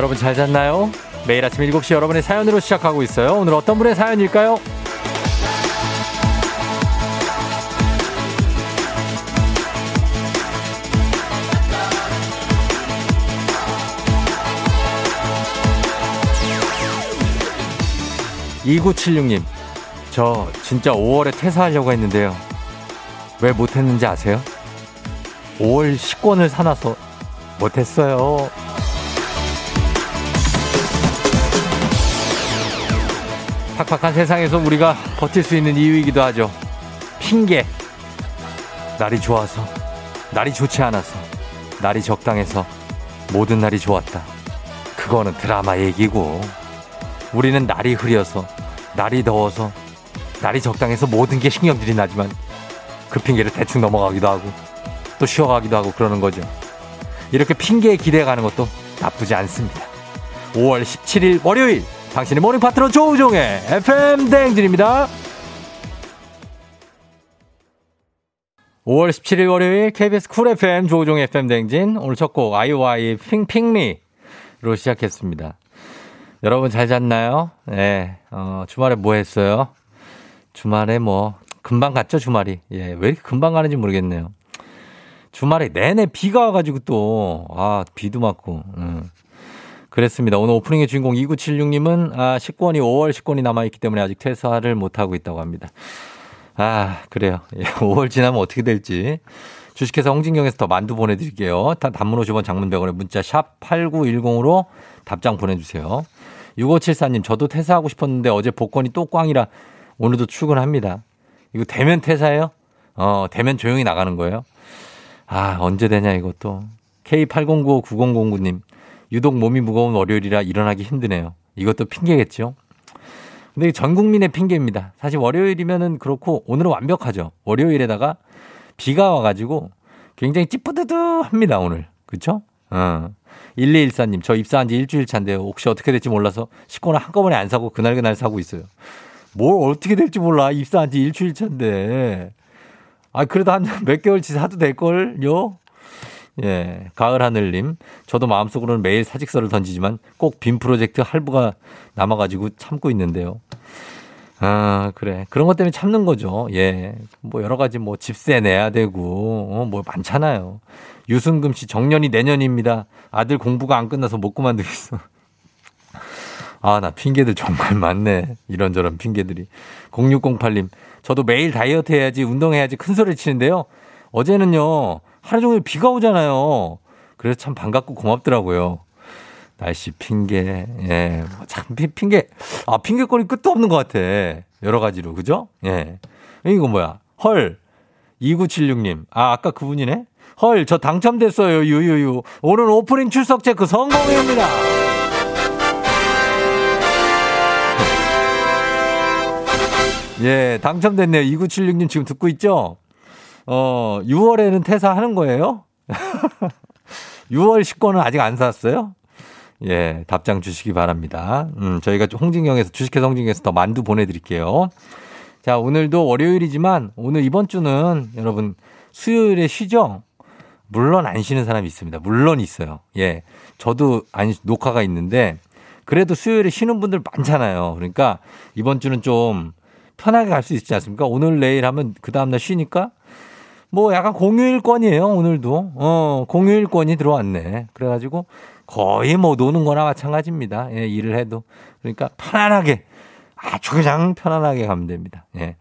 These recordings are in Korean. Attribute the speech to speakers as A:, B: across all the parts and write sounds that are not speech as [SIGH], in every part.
A: 여러분 잘 잤나요? 매일 아침 7시 여러분의 사연으로 시작하고 있어요. 오늘 어떤 분의 사연일까요? 2976님, 저 진짜 5월에 퇴사하려고 했는데요. 왜 못했는지 아세요? 5월 식권을 사놔서 못했어요. 팍팍한 세상에서 우리가 버틸 수 있는 이유이기도 하죠. 핑계. 날이 좋아서, 날이 좋지 않아서, 날이 적당해서, 모든 날이 좋았다. 그거는 드라마 얘기고, 우리는 날이 흐려서, 날이 더워서, 날이 적당해서 모든 게 신경질이 나지만, 그 핑계를 대충 넘어가기도 하고, 또 쉬어가기도 하고 그러는 거죠. 이렇게 핑계에 기대가는 것도 나쁘지 않습니다. 5월 17일 월요일, 당신의 morning 파트너 조우종의 FM 대행진입니다. 5월 17일 월요일 KBS Cool FM 조우종의 FM 대행진 오늘 첫 곡 아이오아이 핑핑미로 시작했습니다. 여러분 잘 잤나요? 네, 어, 주말에 뭐 했어요? 주말에 뭐 금방 갔죠 주말이. 예, 왜 이렇게 금방 가는지 모르겠네요. 주말에 내내 비가 와가지고 또, 아, 비도 맞고, 음. 그랬습니다. 오늘 오프닝의 주인공 2976님은 아, 식권이 5월 식권이 남아있기 때문에 아직 퇴사를 못하고 있다고 합니다. 아, 그래요. 예, [LAUGHS] 5월 지나면 어떻게 될지. 주식회사 홍진경에서 더 만두 보내드릴게요. 단문 50원 장문 100원에 문자 샵 8910으로 답장 보내주세요. 6574님, 저도 퇴사하고 싶었는데 어제 복권이 또 꽝이라 오늘도 출근합니다. 이거 대면 퇴사예요? 어, 대면 조용히 나가는 거예요? 아, 언제 되냐, 이것도. K80959009님, 유독 몸이 무거운 월요일이라 일어나기 힘드네요. 이것도 핑계겠죠? 근데 전 국민의 핑계입니다. 사실 월요일이면은 그렇고 오늘은 완벽하죠. 월요일에다가 비가 와가지고 굉장히 찌뿌드드합니다, 오늘. 그쵸? 어. 1214님, 저 입사한 지 일주일 차인데요. 혹시 어떻게 될지 몰라서 식권을 한꺼번에 안 사고 그날 그날 사고 있어요. 뭘 어떻게 될지 몰라. 입사한 지 일주일 차인데. 아, 그래도 한 몇 개월치 사도 될 걸요? 예, 가을 하늘님. 저도 마음속으로는 매일 사직서를 던지지만 꼭 빔 프로젝트 할부가 남아가지고 참고 있는데요. 아, 그래. 그런 것 때문에 참는 거죠. 예. 뭐 여러 가지 뭐 집세 내야 되고, 어, 뭐 많잖아요. 유승금 씨 정년이 내년입니다. 아들 공부가 안 끝나서 못 그만두겠어. [LAUGHS] 아, 나 핑계들 정말 많네. 이런저런 핑계들이. 0608님, 저도 매일 다이어트 해야지, 운동해야지 큰 소리 치는데요. 어제는요, 하루 종일 비가 오잖아요. 그래서 참 반갑고 고맙더라고요. 날씨 핑계, 예. 뭐참 핑계, 아, 핑계거리 끝도 없는 것 같아. 여러 가지로, 그죠? 예. 이거 뭐야? 헐. 2976님. 아, 아까 그분이네? 헐, 저 당첨됐어요. 유유유. 오늘 오프닝 출석 체크 성공입니다. 예, 당첨됐네요. 2976님 지금 듣고 있죠? 어, 6월에는 퇴사하는 거예요? [LAUGHS] 6월 식권은 아직 안 샀어요? 예, 답장 주시기 바랍니다. 음, 저희가 홍진경에서, 주식회사 홍진경에서 더 만두 보내드릴게요. 자, 오늘도 월요일이지만 오늘 이번 주는 여러분 수요일에 쉬죠? 물론 안 쉬는 사람이 있습니다. 물론 있어요. 예. 저도 아니, 녹화가 있는데 그래도 수요일에 쉬는 분들 많잖아요. 그러니까 이번 주는 좀 편하게 갈 수 있지 않습니까? 오늘 내일 하면 그 다음날 쉬니까 뭐 약간 공휴일권이에요, 오늘도. 어, 공휴일권이 들어왔네. 그래가지고 거의 뭐 노는 거나 마찬가지입니다. 예, 일을 해도. 그러니까 편안하게, 아주 그냥 편안하게 가면 됩니다. 예.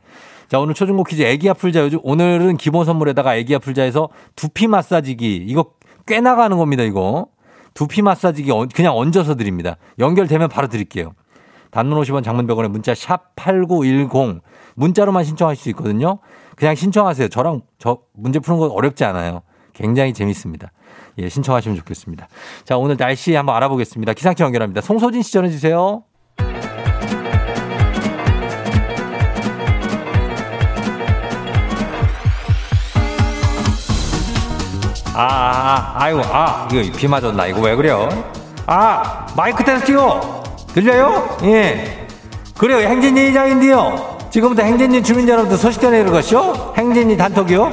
A: 자, 오늘 초중고 퀴즈 애기야 풀자. 요즘 오늘은 기본 선물에다가 애기야 풀자에서 두피 마사지기. 이거 꽤 나가는 겁니다, 이거. 두피 마사지기 그냥 얹어서 드립니다. 연결되면 바로 드릴게요. 단문 50원 장문 100원에 문자 샵 8910 문자로만 신청하실 수 있거든요. 그냥 신청하세요. 저랑 저 문제 푸는 거 어렵지 않아요. 굉장히 재밌습니다. 예, 신청하시면 좋겠습니다. 자, 오늘 날씨 한번 알아보겠습니다. 기상청 연결합니다. 송소진 씨 전해 주세요. 아, 아, 아, 이고 아, 이거 비 맞았나? 이거 왜 그래요? 아, 마이크 테스트요! 들려요? 예. 그래요, 행진이 이장인데요. 지금부터 행진리 주민 여러분들 소식 전해드릴 것이요. 행진리 단톡이요.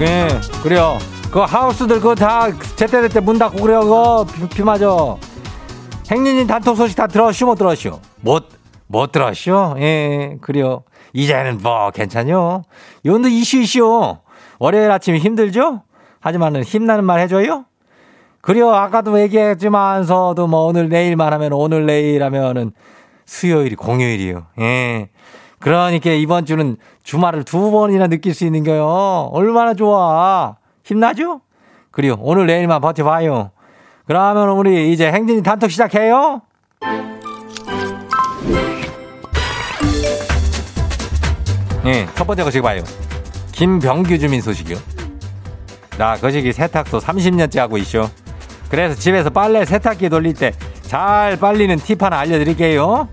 A: 예, 그래요. 그 하우스들 그거 다 제때제때 문 닫고 그래요. 그거 비, 비 맞아. 행진이 단톡 소식 다 들었슈 못 들었슈? 못, 못 들었슈? 예, 그래요. 이제는 뭐 괜찮요. 이건도 이슈 이슈. 월요일 아침 힘들죠? 하지만은 힘나는 말 해줘요? 그래요. 아까도 얘기했지만서도 뭐 오늘 내일만 하면 오늘 내일 하면은 수요일이 공휴일이요. 예. 그러니까 이번 주는 주말을 두 번이나 느낄 수 있는 거요. 얼마나 좋아. 힘나죠? 그리고 오늘 내일만 버텨봐요. 그러면 우리 이제 행진이 단톡 시작해요. 예, 첫 번째 거 지금 봐요. 김병규 주민 소식이요. 나 거시기 세탁소 30년째 하고 있쇼. 그래서 집에서 빨래 세탁기 돌릴 때 잘 빨리는 팁 하나 알려드릴게요.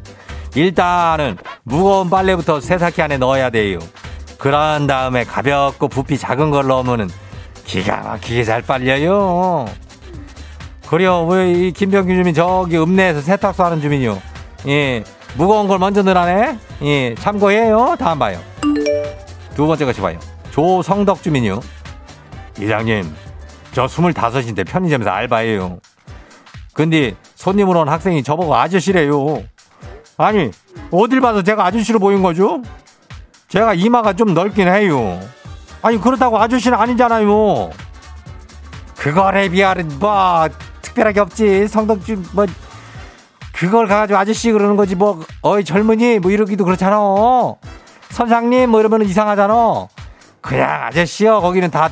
A: 일단은 무거운 빨래부터 세탁기 안에 넣어야 돼요. 그런 다음에 가볍고 부피 작은 걸 넣으면은 기가 막히게 잘 빨려요. 그래요. 왜 이 김병규 주민 저기 읍내에서 세탁소 하는 주민이요. 예. 무거운 걸 먼저 넣으라네. 예. 참고해요. 다음 봐요. 두 번째 것이 봐요. 조성덕 주민이요. 이장님, 저 25인데 편의점에서 알바해요. 근데 손님으로 온 학생이 저보고 아저씨래요. 아니, 어딜 봐서 제가 아저씨로 보인 거죠? 제가 이마가 좀 넓긴 해요. 아니, 그렇다고 아저씨는 아니잖아요. 그거에 비하면 뭐, 특별하게 없지. 성덕 주, 뭐, 그걸 가가지고 아저씨 그러는 거지. 뭐, 어이, 젊은이, 뭐 이러기도 그렇잖아. 선장님, 뭐 이러면 이상하잖아. 그냥 아저씨요. 거기는 다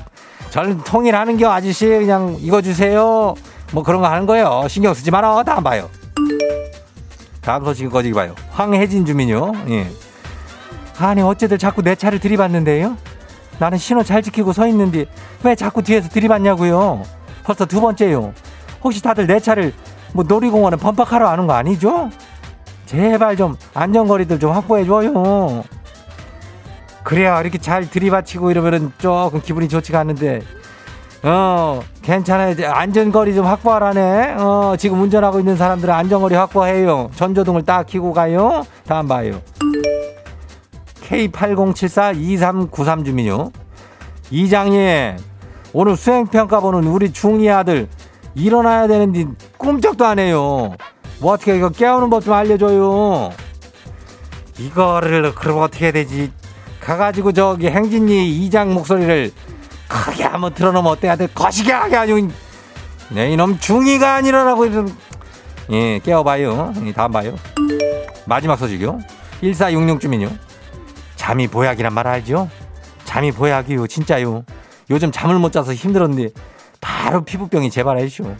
A: 전 통일하는 겨 아저씨 그냥 이거 주세요. 뭐 그런 거 하는 거예요. 신경 쓰지 마라. 다음 봐요. 다음 소식 꺼지기 봐요. 황혜진 주민요. 예. 아니 어째들 자꾸 내 차를 들이받는데요? 나는 신호 잘 지키고 서 있는데 왜 자꾸 뒤에서 들이받냐고요? 벌써 두 번째요. 혹시 다들 내 차를 뭐 놀이공원에 범퍼카로 하는 거 아니죠? 제발 좀 안전거리들 좀 확보해줘요. 그래야 이렇게 잘 들이받치고 이러면은 조금 기분이 좋지가 않는데. 어 괜찮아요. 안전거리 좀 확보하라네. 어 지금 운전하고 있는 사람들은 안전거리 확보해요. 전조등을 딱 켜고 가요. 다음 봐요. K80742393 주민요. 이장님 오늘 수행평가 보는 우리 중이 아들 일어나야 되는데 꿈쩍도 안 해요. 뭐 어떻게 이거 깨우는 법 좀 알려줘요. 이거를 그럼 어떻게 해야 되지? 가가지고 저기 행진이 이장 목소리를 크게 한번 틀어놓으면 어때야 돼? 거시게 하게 아주 네, 이놈 중이가 아니라라고 이런 예 깨워봐요. 예, 다음 봐요. 마지막 소식이요. 1466 주민요. 잠이 보약이란 말 알죠? 잠이 보약이요 진짜요. 요즘 잠을 못 자서 힘들었는데 바로 피부병이 재발해쇼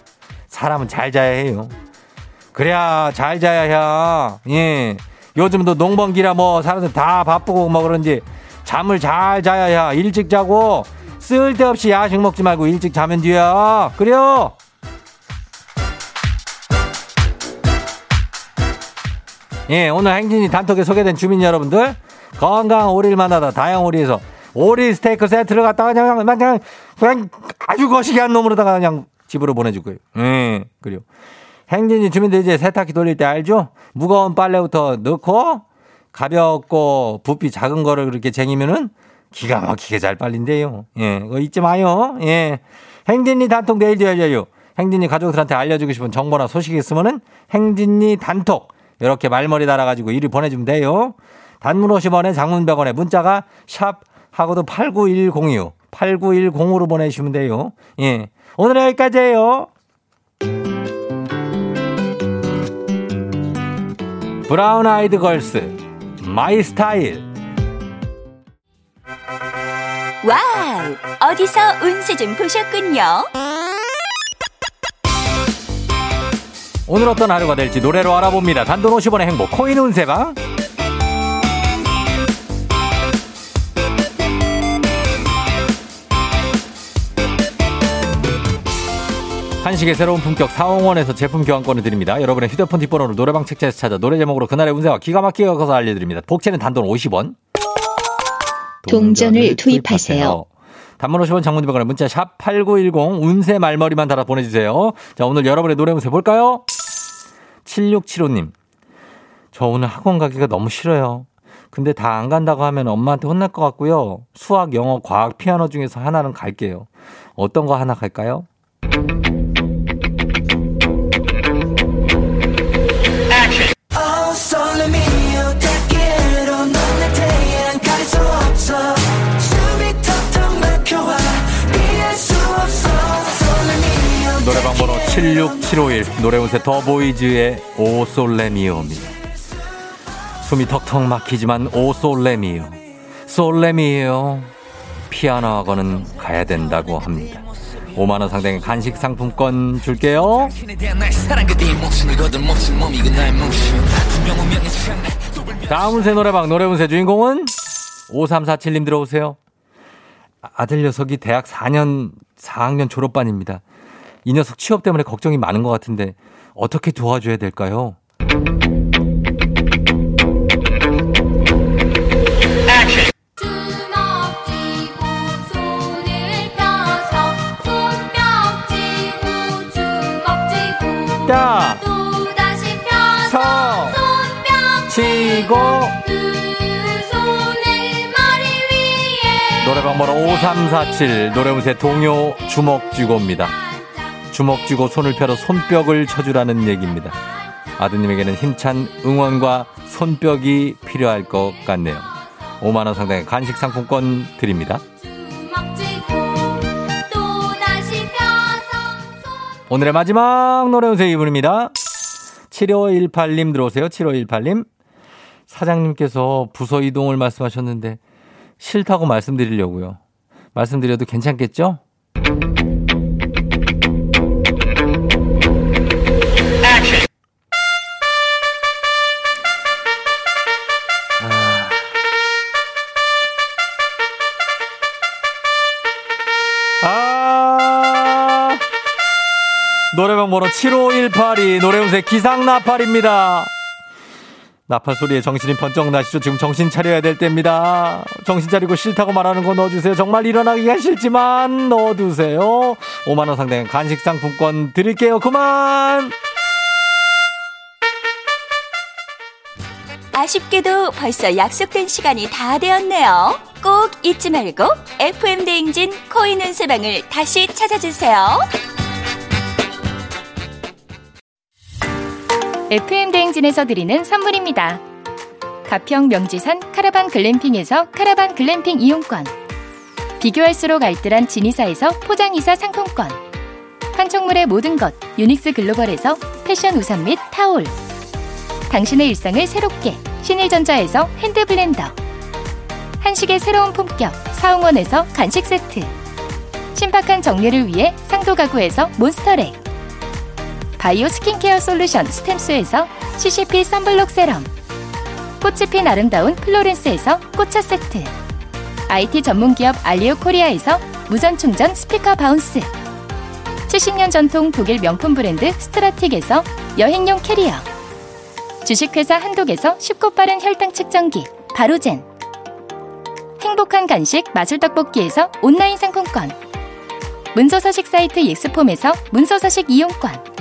A: 사람은 잘 자야 해요 그래야 잘 자야 해. 예. 요즘도 농번기라 뭐 사람들 다 바쁘고 뭐 그런지 잠을 잘 자야 해. 일찍 자고 쓸데없이 야식 먹지 말고 일찍 자면 돼요. 그래요. 예, 오늘 행진이 단톡에 소개된 주민 여러분들 건강한 오리를 만나다 다양 오리에서 오리 스테이크 세트를 갖다가 그냥 그냥 그냥 아주 거시기 한 놈으로다가 그냥 집으로 보내줄 거예요. 예, 그래요. 행진이 주민들 이제 세탁기 돌릴 때 알죠? 무거운 빨래부터 넣고 가볍고 부피 작은 거를 그렇게 쟁이면은 기가 막히게 잘 빨린대요. 예, 그거 잊지 마요. 예. 행진이 단톡 내일도 열려요. 행진이 가족들한테 알려주고 싶은 정보나 소식이 있으면은 행진이 단톡 이렇게 말머리 달아가지고 일을 보내주면 돼요. 단문 50원에 장문 100원에 문자가 샵 하고도 89106 8910으로 보내주시면 돼요. 예. 오늘 여기까지예요. 브라운 아이드 걸스 My
B: Style Wow! 어디서 운세 좀 보셨군요.
A: 오늘 어떤 하루가 될지 노래로 알아봅니다. 단돈 50원의 행복 코인 운세방 한식의 새로운 품격 사홍원에서 제품 교환권을 드립니다. 여러분의 휴대폰 뒷번호를 노래방 책자에서 찾아 노래 제목으로 그날의 운세와 기가 막히게 엮어서 알려드립니다. 복채는 단돈 50원.
C: 동전을 투입하세요.
A: 단문 50원 장문 100원에 문자 샵 8910 운세 말머리만 달아 보내주세요. 자 오늘 여러분의 노래 운세 볼까요? 7675님 저 오늘 학원 가기가 너무 싫어요. 근데 다 안 간다고 하면 엄마한테 혼날 것 같고요. 수학, 영어, 과학, 피아노 중에서 하나는 갈게요. 어떤 거 하나 갈까요? 노래방 번호 76751 노래운세 더보이즈의 오 솔레미오입니다. 숨이 턱턱 막히지만 오 솔레미오 피아노 학원은 가야 된다고 합니다. 5만원 상당의 간식 상품권 줄게요. 다음 운세 노래방 노래 운세 주인공은 5347님 들어오세요. 아들 녀석이 대학 4년 4학년 졸업반입니다. 이 녀석 취업 때문에 걱정이 많은 것 같은데 어떻게 도와줘야 될까요? 야! 치고 노래방 번호 5347 노래운세 동요 주먹 쥐고입니다. 주먹 쥐고 손을 펴서 손뼉을 쳐주라는 얘기입니다. 아드님에게는 힘찬 응원과 손뼉이 필요할 것 같네요. 5만원 상당의 간식 상품권 드립니다. 오늘의 마지막 노래 운세 이분입니다. 7518님 들어오세요. 7518님. 사장님께서 부서 이동을 말씀하셨는데 싫다고 말씀드리려고요. 말씀드려도 괜찮겠죠? 노래방 번호 75182 노래운세 기상나팔입니다. 나팔 소리에 정신이 번쩍 나시죠? 지금 정신 차려야 될 때입니다. 정신 차리고 싫다고 말하는 거 넣어주세요. 정말 일어나기가 싫지만 넣어두세요. 5만원 상당의 간식 상품권 드릴게요. 그만!
B: 아쉽게도 벌써 약속된 시간이 다 되었네요. 꼭 잊지 말고 FM 대행진 코인 운세방을 다시 찾아주세요.
D: FM 대행진에서 드리는 선물입니다. 가평 명지산 카라반 글램핑에서 카라반 글램핑 이용권. 비교할수록 알뜰한 진이사에서 포장이사 상품권. 판촉물의 모든 것 유닉스 글로벌에서 패션 우산 및 타올. 당신의 일상을 새롭게 신일전자에서 hand blender. 한식의 새로운 품격 사홍원에서 간식 세트. 신박한 정리를 위해 상도 가구에서 몬스터랙. 바이오 skincare solution 스템스에서 CCP sunblock serum 꽃이 핀 아름다운 플로렌스에서 꽃차 세트 IT 전문기업 알리오 코리아에서 무선 충전 스피커 바운스 70년 전통 독일 명품 브랜드 스트라틱에서 여행용 캐리어 주식회사 한독에서 쉽고 빠른 혈당 측정기 바로젠 행복한 간식 마술떡볶이에서 온라인 상품권 문서서식 사이트 예스폼에서 문서서식 이용권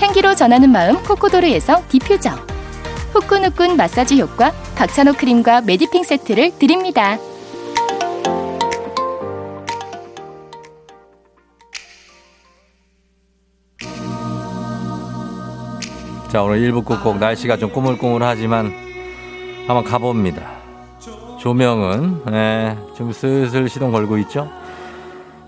D: 향기로 전하는 마음 코코도르에서 디퓨저 후끈후끈 마사지 효과 박찬호 크림과 메디핑 세트를 드립니다.
A: 자, 오늘 1부 끝곡 날씨가 좀 꾸물꾸물하지만 한번 가봅니다. 조명은 예, 좀 슬슬 시동 걸고 있죠.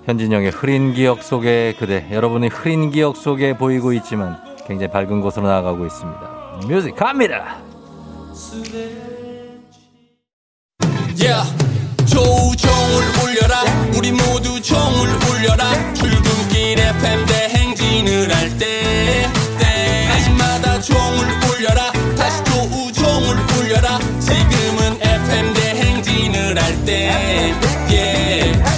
A: 현진영의 흐린 기억 속에 그대 여러분의 흐린 기억 속에 보이고 있지만 굉장히 밝은 곳으로 나아가고 있습니다. 뮤직 갑니다.
E: Yeah. 조우종을 울려라 우리 모두 종을 울려라 출근길 FM 대행진을 할때 때마다 종을 울려라 다시 조우종을 울려라 지금은 FM 대행진을 할때 yeah.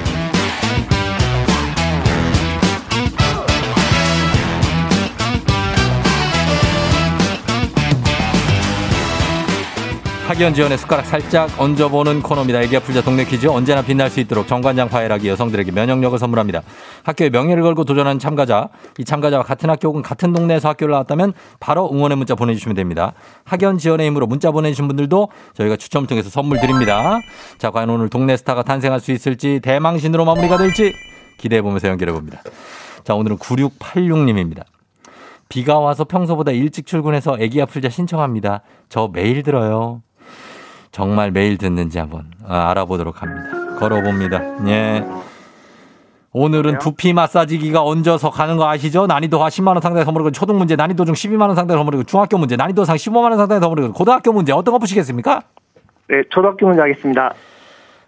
A: 학연 지원의 숟가락 살짝 얹어보는 코너입니다. 애기야 풀자 동네 퀴즈 언제나 빛날 수 있도록 정관장 파일하기 여성들에게 면역력을 선물합니다. 학교의 명예를 걸고 도전하는 참가자, 이 참가자와 같은 학교 혹은 같은 동네에서 학교를 나왔다면 바로 응원의 문자 보내주시면 됩니다. 학연 지원의 힘으로 문자 보내주신 분들도 저희가 추첨을 통해서 선물 드립니다. 자, 과연 오늘 동네 스타가 탄생할 수 있을지 대망신으로 마무리가 될지 기대해보면서 연결해봅니다. 자, 오늘은 9686님입니다. 비가 와서 평소보다 일찍 출근해서 애기 아플자 신청합니다. 저 매일 들어요. 정말 매일 듣는지 한번 아, 알아보도록 합니다. 걸어봅니다. 예. 오늘은 두피 마사지기가 얹어서 가는 거 아시죠? 난이도가 10만원 상당의 선물이고 초등 문제 난이도 중 12만원 상당의 선물이고 중학교 문제 난이도 상 15만원 상당의 선물이고 고등학교 문제 어떤 거 푸시겠습니까?
F: 네, 초등학교 문제 하겠습니다.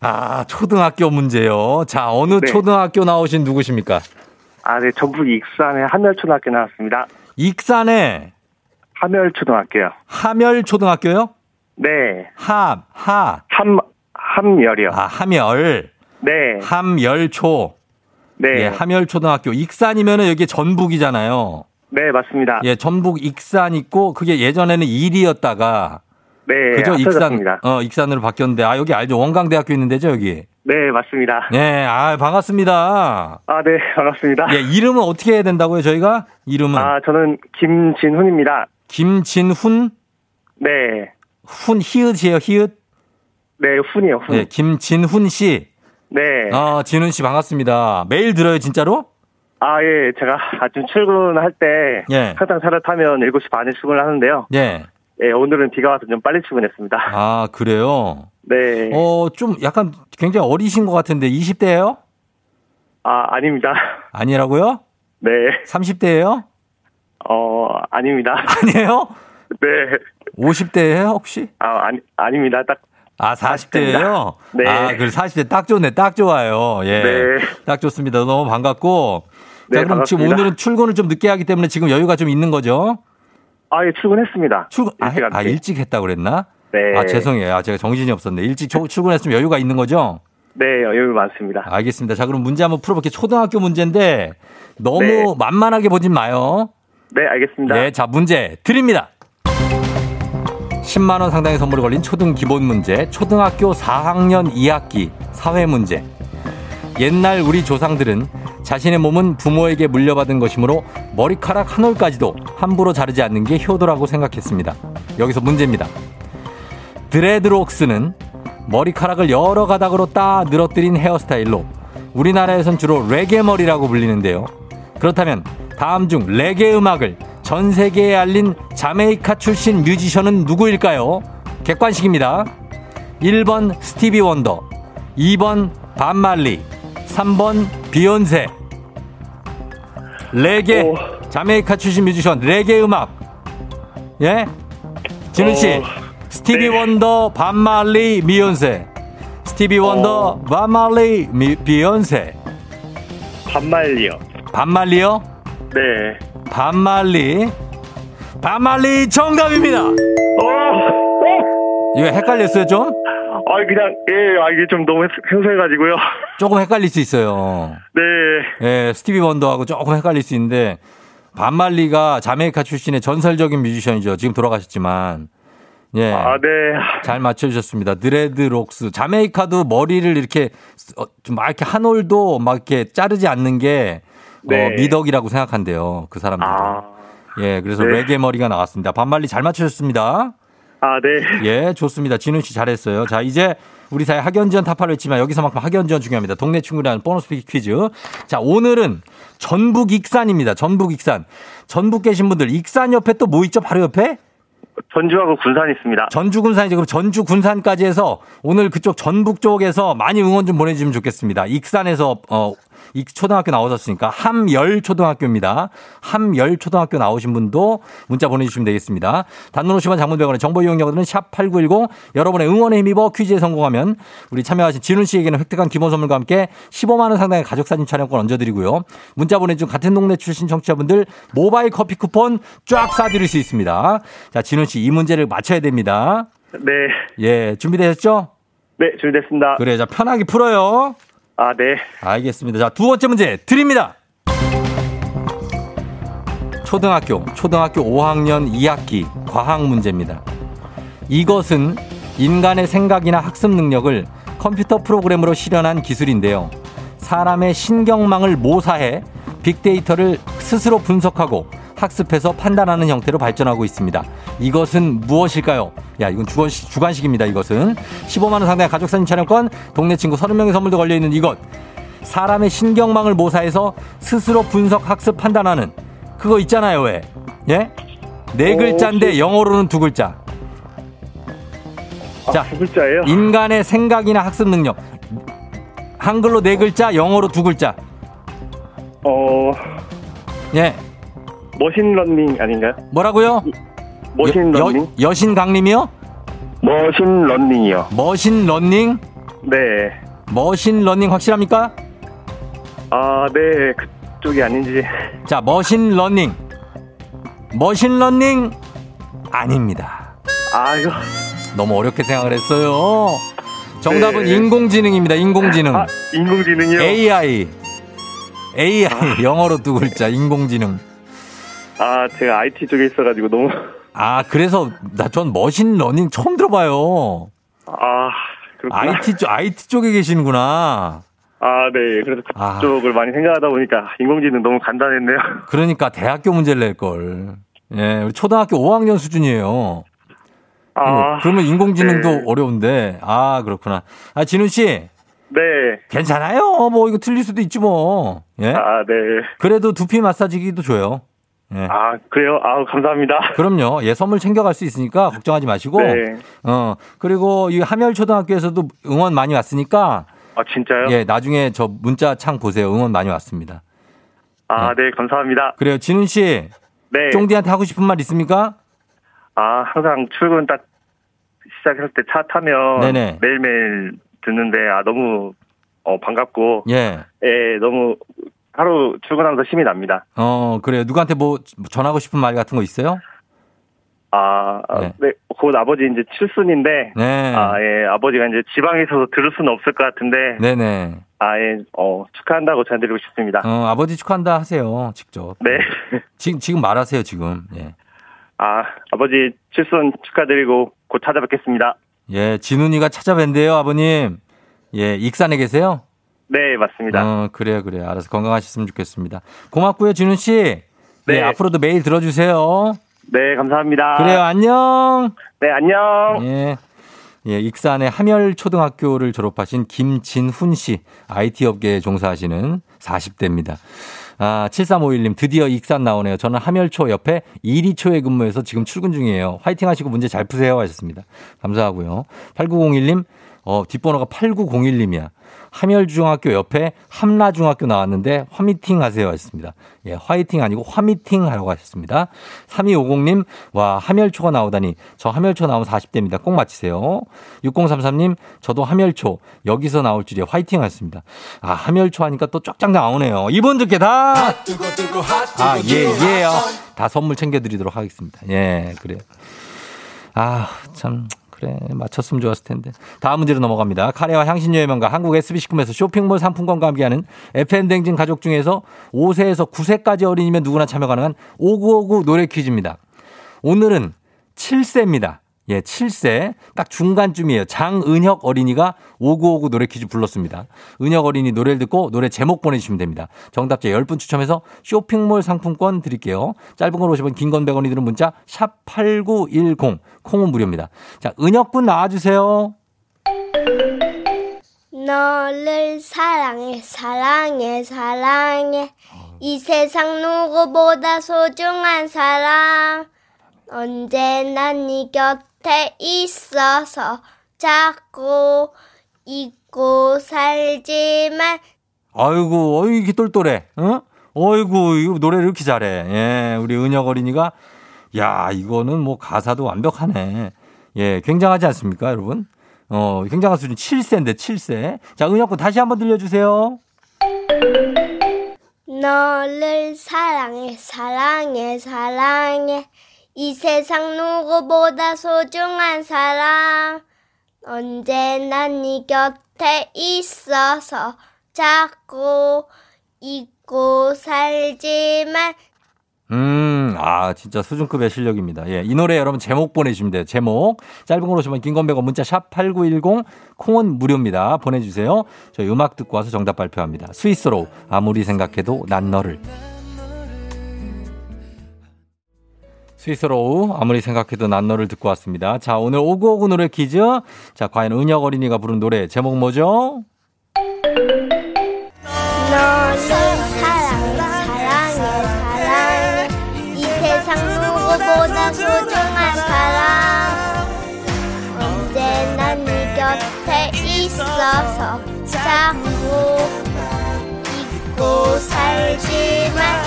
A: 아, 초등학교 문제요. 자, 어느
F: 네.
A: 초등학교 나오신 누구십니까?
F: 아, 네, 전북 익산의 하멸초등학교 나왔습니다.
A: 익산의
F: 하멸초등학교요.
A: 하멸초등학교요?
F: 네,
A: 함, 하,
F: 함, 함열이요.
A: 아, 함열,
F: 네,
A: 함열초.
F: 네,
A: 예, 함열초등학교. 익산이면은 여기 전북이잖아요.
F: 네, 맞습니다.
A: 예, 전북 익산 있고 그게 예전에는 일이었다가
F: 네,
A: 그죠? 익산. 어, 익산으로 바뀌었는데 아, 여기 알죠? 원광대학교 있는 데죠, 여기.
F: 네, 맞습니다.
A: 네, 아, 반갑습니다.
F: 아, 네, [LAUGHS] 반갑습니다.
A: 예, 이름은 어떻게 해야 된다고요, 저희가? 이름은
F: 아, 저는 김진훈입니다.
A: 김진훈
F: 네,
A: 훈 히읗이에요, 히읗.
F: 네, 훈이요, 훈.
A: 네, 김진훈 씨.
F: 네.
A: 아, 진훈 씨 반갑습니다. 매일 들어요, 진짜로?
F: 아, 예, 제가 아침 출근할 때
A: 예.
F: 항상 차를 타면 7시 반에 출근을 하는데요.
A: 예.
F: 예, 오늘은 비가 와서 좀 빨리 출근했습니다.
A: 아, 그래요?
F: 네.
A: 어, 좀 약간 굉장히 어리신 것 같은데 20대예요?
F: 아, 아닙니다.
A: 아니라고요?
F: 네.
A: 30대예요?
F: 어, 아닙니다.
A: 아니에요?
F: 네.
A: 50대예요, 혹시?
F: 아, 아니, 아닙니다. 딱,
A: 아, 40대예요?
F: 네.
A: 아, 그 40대 딱 좋네. 딱 좋아요. 예.
F: 네.
A: 딱 좋습니다. 너무 반갑고. 자,
F: 네,
A: 그럼 지금
F: 반갑습니다.
A: 오늘은 출근을 좀 늦게 하기 때문에 지금 여유가 좀 있는 거죠?
F: 아, 예, 출근했습니다.
A: 출근, 아,
F: 일찍
A: 아. 일찍 했다 그랬나?
F: 네.
A: 아, 죄송해요. 아, 제가 정신이 없었네. 일찍 조- 출근했으면 여유가 있는 거죠?
F: 네, 여유 많습니다.
A: 알겠습니다. 자, 그럼 문제 한번 풀어볼게요. 초등학교 문제인데 너무
F: 네.
A: 만만하게 보진 마요.
F: 네, 알겠습니다.
A: 네, 자, 문제 드립니다. 10만원 상당의 선물이 걸린 초등 기본 문제, 초등학교 4학년 2학기 사회 문제. 옛날 우리 조상들은 자신의 몸은 부모에게 물려받은 것이므로 머리카락 한 올까지도 함부로 자르지 않는 게 효도라고 생각했습니다. 여기서 문제입니다. 드레드록스는 머리카락을 여러 가닥으로 따 늘어뜨린 헤어스타일로 우리나라에선 주로 레게 머리라고 불리는데요. 그렇다면 다음 중 레게 음악을 전 세계에 알린 자메이카 출신 뮤지션은 누구일까요? 객관식입니다. 1번 스티비 원더, 2번 밥 말리, 3번 비욘세. 레게
F: 오.
A: 자메이카 출신 뮤지션 레게 음악. 예? 진우 씨.
F: 어,
A: 스티비
F: 네.
A: 원더, 밥 말리, 비욘세. 스티비 원더, 반말리, 미, 비욘세.
F: 반말리요.
A: 반말리요?
F: 네.
A: 반말리. 반말리 정답입니다.
F: 어,
A: 이거 헷갈렸어요, 좀?
F: 아, 그냥, 예, 아, 이게 좀 너무 생소해가지고요. [LAUGHS]
A: 조금 헷갈릴 수 있어요.
F: 네.
A: 예, 스티비 원더하고 조금 헷갈릴 수 있는데 반말리가 자메이카 출신의 전설적인 뮤지션이죠. 지금 돌아가셨지만. 예.
F: 아, 네.
A: 잘 맞춰주셨습니다. 드레드록스. 자메이카도 머리를 이렇게 어, 좀막 이렇게 한 올도 막 이렇게 자르지 않는 게 어,
F: 네.
A: 미덕이라고 생각한대요. 그 사람들.
F: 아,
A: 예, 그래서
F: 네.
A: 레게 머리가 나왔습니다. 반말리 잘 맞춰주셨습니다.
F: 아, 네.
A: 예, 좋습니다. 진훈 씨 잘했어요. 자, 이제 우리 사회 학연지원 타파를 했지만 여기서만큼 학연지원 중요합니다. 동네 친구라는 보너스 피기 퀴즈. 자, 오늘은 전북 익산입니다. 전북 익산. 전북 계신 분들 익산 옆에 또 뭐 있죠? 바로 옆에?
F: 전주하고 군산 있습니다.
A: 전주 군산이죠. 그럼 전주 군산까지 해서 오늘 그쪽 전북 쪽에서 많이 응원 좀 보내주시면 좋겠습니다. 익산에서 어. 이 초등학교 나오셨으니까 함열 초등학교입니다. 함열 초등학교 나오신 분도 문자 보내주시면 되겠습니다. 단문 50원 장문병원의 정보 이용료들은 샵8910 여러분의 응원에 힘입어 퀴즈에 성공하면 우리 참여하신 진훈 씨에게는 획득한 기본 선물과 함께 15만 원 상당의 가족사진 촬영권 얹어드리고요. 문자 보내준 같은 동네 출신 청취자분들 모바일 커피 쿠폰 쫙 쏴드릴 수 있습니다. 자 진훈 씨 이 문제를 맞춰야 됩니다.
F: 네.
A: 예 준비되셨죠?
F: 네, 준비됐습니다.
A: 그래 자 편하게 풀어요.
F: 아, 네.
A: 알겠습니다. 자, 두 번째 문제 드립니다. 초등학교, 초등학교 5학년 2학기 과학 문제입니다. 이것은 인간의 생각이나 학습 능력을 컴퓨터 프로그램으로 실현한 기술인데요. 사람의 신경망을 모사해 빅데이터를 스스로 분석하고 학습해서 판단하는 형태로 발전하고 있습니다. 이것은 무엇일까요? 야, 이건 주관식, 주관식입니다. 이것은 15만 원 상당의 가족 사진 촬영권, 동네 친구 30명의 선물도 걸려 있는 이것. 사람의 신경망을 모사해서 스스로 분석, 학습, 판단하는 그거 있잖아요. 왜? 예? 네
F: 어,
A: 글자인데 영어로는 두 글자.
F: 아,
A: 자,
F: 두 글자예요?
A: 인간의 생각이나 학습 능력. 한글로 네 글자, 영어로 두 글자.
F: 어,
A: 예.
F: machine learning 아닌가요?
A: 뭐라고요?
F: machine learning?
A: 여, 여신강림이요?
F: machine learning이요.
A: machine learning?
F: 네.
A: machine learning 확실합니까?
F: 아, 네. 그쪽이 아닌지.
A: 자, machine learning. machine learning 아닙니다.
F: 아, 이거.
A: 너무 어렵게 생각을 했어요. 정답은
F: 네.
A: 인공지능입니다. 인공지능.
F: 아, 인공지능이요?
A: AI. AI. 영어로 두 글자. 인공지능.
F: 아, 제가 IT 쪽에 있어가지고 너무.
A: 아, 그래서 나 전 machine learning 처음 들어봐요.
F: 아, 그렇구나.
A: IT 쪽 IT 쪽에 계시는구나.
F: 아, 네. 그래서
A: 아.
F: 그쪽을 많이 생각하다 보니까 인공지능 너무 간단했네요. [LAUGHS]
A: 그러니까 대학교 문제를 낼 걸. 예, 우리 초등학교 5학년 수준이에요.
F: 아,
A: 그러면 인공지능도
F: 네.
A: 어려운데. 아, 그렇구나. 아, 진훈 씨.
F: 네.
A: 괜찮아요. 뭐 이거 틀릴 수도 있지 뭐. 예?
F: 아, 네.
A: 그래도 두피 마사지기도 줘요. 예.
F: 아, 그래요? 아, 감사합니다. [LAUGHS]
A: 그럼요. 예, 선물 챙겨갈 수 있으니까 걱정하지 마시고.
F: 네.
A: 어, 그리고 이 함열 초등학교에서도 응원 많이 왔으니까
F: 아, 진짜요?
A: 예, 나중에 저 문자 창 보세요. 응원 많이 왔습니다.
F: 아, 네. 감사합니다.
A: 그래요. 진훈 씨.
F: 네.
A: 쫑디한테 하고 싶은 말 있습니까?
F: 아, 항상 출근 딱 시작할 때 차 타면
A: 네네.
F: 매일매일 듣는데 아 너무 어 반갑고
A: 예.
F: 예, 너무 하루 출근하면서 힘이 납니다.
A: 어, 그래요. 누구한테 뭐 전하고 싶은 말 같은 거 있어요?
F: 아, 아,
A: 네.
F: 네. 곧 아버지 이제 칠순인데
A: 네.
F: 아, 예, 아버지가 이제 지방에 있어서 들을 수는 없을 것 같은데
A: 네네.
F: 아, 예, 어, 축하한다고 전해드리고 싶습니다.
A: 어, 아버지 축하한다 하세요. 직접.
F: 네.
A: 지금, 지금 말하세요, 지금. 예.
F: 아, 아버지 칠순 축하드리고 곧 찾아뵙겠습니다.
A: 예, 진훈이가 찾아뵌대요, 아버님. 예, 익산에 계세요?
F: 네, 맞습니다.
A: 어, 그래요, 그래요. 알아서 건강하셨으면 좋겠습니다. 고맙고요, 진훈 씨. 네.
F: 네.
A: 앞으로도 매일 들어주세요.
F: 네, 감사합니다.
A: 그래요, 안녕.
F: 네, 안녕.
A: 예. 예, 익산의 함열 초등학교를 졸업하신 김진훈 씨, IT 업계에 종사하시는 40대입니다. 아, 7351님, 드디어 익산 나오네요. 저는 함열초 옆에 이리초에 근무해서 지금 출근 중이에요. 화이팅 하시고 문제 잘 푸세요. 하셨습니다. 감사하고요. 8901님, 어, 뒷번호가 8901님이야. 함열중학교 옆에 함라중학교 나왔는데 화미팅 하세요 하셨습니다. 예, 화이팅 아니고 화미팅 하라고 하셨습니다. 3250님, 와, 함열초가 나오다니. 저 함열초 나오면 40대입니다. 꼭 맞히세요. 6033님, 저도 함열초. 여기서 나올 줄이야. 화이팅 하셨습니다. 아, 함열초 하니까 또 쫙쫙 나오네요. 이분 듣게 다! 아, 예, 예요.
E: 핫.
A: 다 선물 챙겨드리도록 하겠습니다. 예, 그래요. 아, 참, 그래. 그래 맞췄으면 좋았을 텐데. 다음 문제로 넘어갑니다. 카레와 향신료의 명가 한국 SB식품에서 쇼핑몰 상품권과 함께하는 FM 댕진 가족 중에서 5세에서 9세까지 어린이면 누구나 참여 가능한 5959 노래 퀴즈입니다. 오늘은 7세입니다. 예, 7세. 딱 중간쯤이에요. 장은혁 어린이가 5959 노래 퀴즈 불렀습니다. 은혁 어린이 노래를 듣고 노래 제목 보내주시면 됩니다. 정답자 10분 추첨해서 쇼핑몰 상품권 드릴게요. 짧은 걸 오시면 긴건 100원이 드는 문자 샵8910 콩은 무료입니다. 자, 은혁 군 나와주세요.
G: 너를 사랑해 사랑해 사랑해 이 세상 누구보다 소중한 사람 언제나 네 곁 에 있어서 자꾸 잊고 살지만
A: 아이고, 어이, 이게 똘똘해. 어? 어이구, 이거 노래를 이렇게 잘해. 예, 우리 은혁 어린이가, 야, 이거는 뭐 가사도 완벽하네. 예, 굉장하지 않습니까, 여러분? 어, 굉장한 수준 7세인데, 7세. 자, 은혁 군 다시 한번 들려주세요.
G: 너를 사랑해 사랑해 사랑해 이 세상 누구보다 소중한 사람 언제나 네 곁에 있어서 자꾸 잊고 살지만
A: 음, 아, 진짜 수준급의 실력입니다. 예, 이 노래 여러분 제목 보내주시면 돼요. 제목. 짧은 걸 오시면 긴건 100원 문자 샵 8910 콩은 무료입니다. 보내주세요. 저희 음악 듣고 와서 정답 발표합니다. 스위스로 아무리 생각해도 난 너를. 스위스로 아무리 생각해도 난 너를 듣고 왔습니다. 자, 오늘 오구오구 노래 퀴즈. 자, 과연 은혁 어린이가 부른 노래 제목 뭐죠?
G: 네 있어서 자꾸 잊고 살지만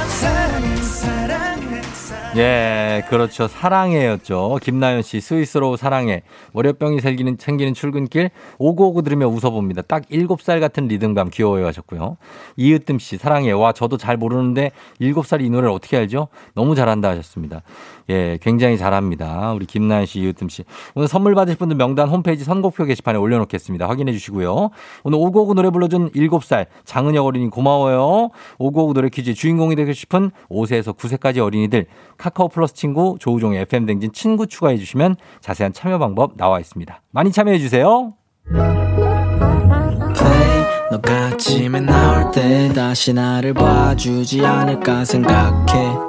A: 예, 그렇죠. 사랑해였죠. 김나연 씨, 스위스로 사랑해. 월요병이 생기는, 생기는 출근길, 오구오구 들으며 웃어봅니다. 딱 7살 같은 리듬감 귀여워요 하셨고요. 이으뜸 씨, 사랑해. 와, 저도 잘 모르는데 7살이 이 노래를 어떻게 알죠? 너무 잘한다 하셨습니다. 예, 굉장히 잘합니다. 우리 김나연 씨, 이으뜸 씨. 오늘 선물 받으실 분들 명단 홈페이지 선곡표 게시판에 올려놓겠습니다. 확인해 주시고요. 오늘 오구오구 노래 불러준 7살 장은혁 어린이 고마워요. 오구오구 노래 퀴즈 주인공이 되고 싶은 5세에서 9세까지 어린이들 카카오 플러스 친구 조우종의 FM 댕진 친구 추가해 주시면 자세한 참여 방법 나와 있습니다. 많이 참여해 주세요.
H: 너가 아침에 나올 때 다시 나를 봐주지 않을까 생각해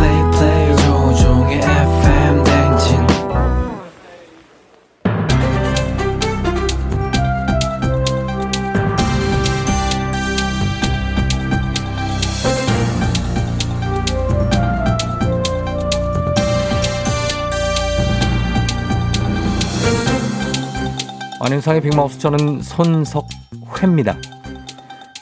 A: 안윤상의 빅마우스 저는 손석회입니다.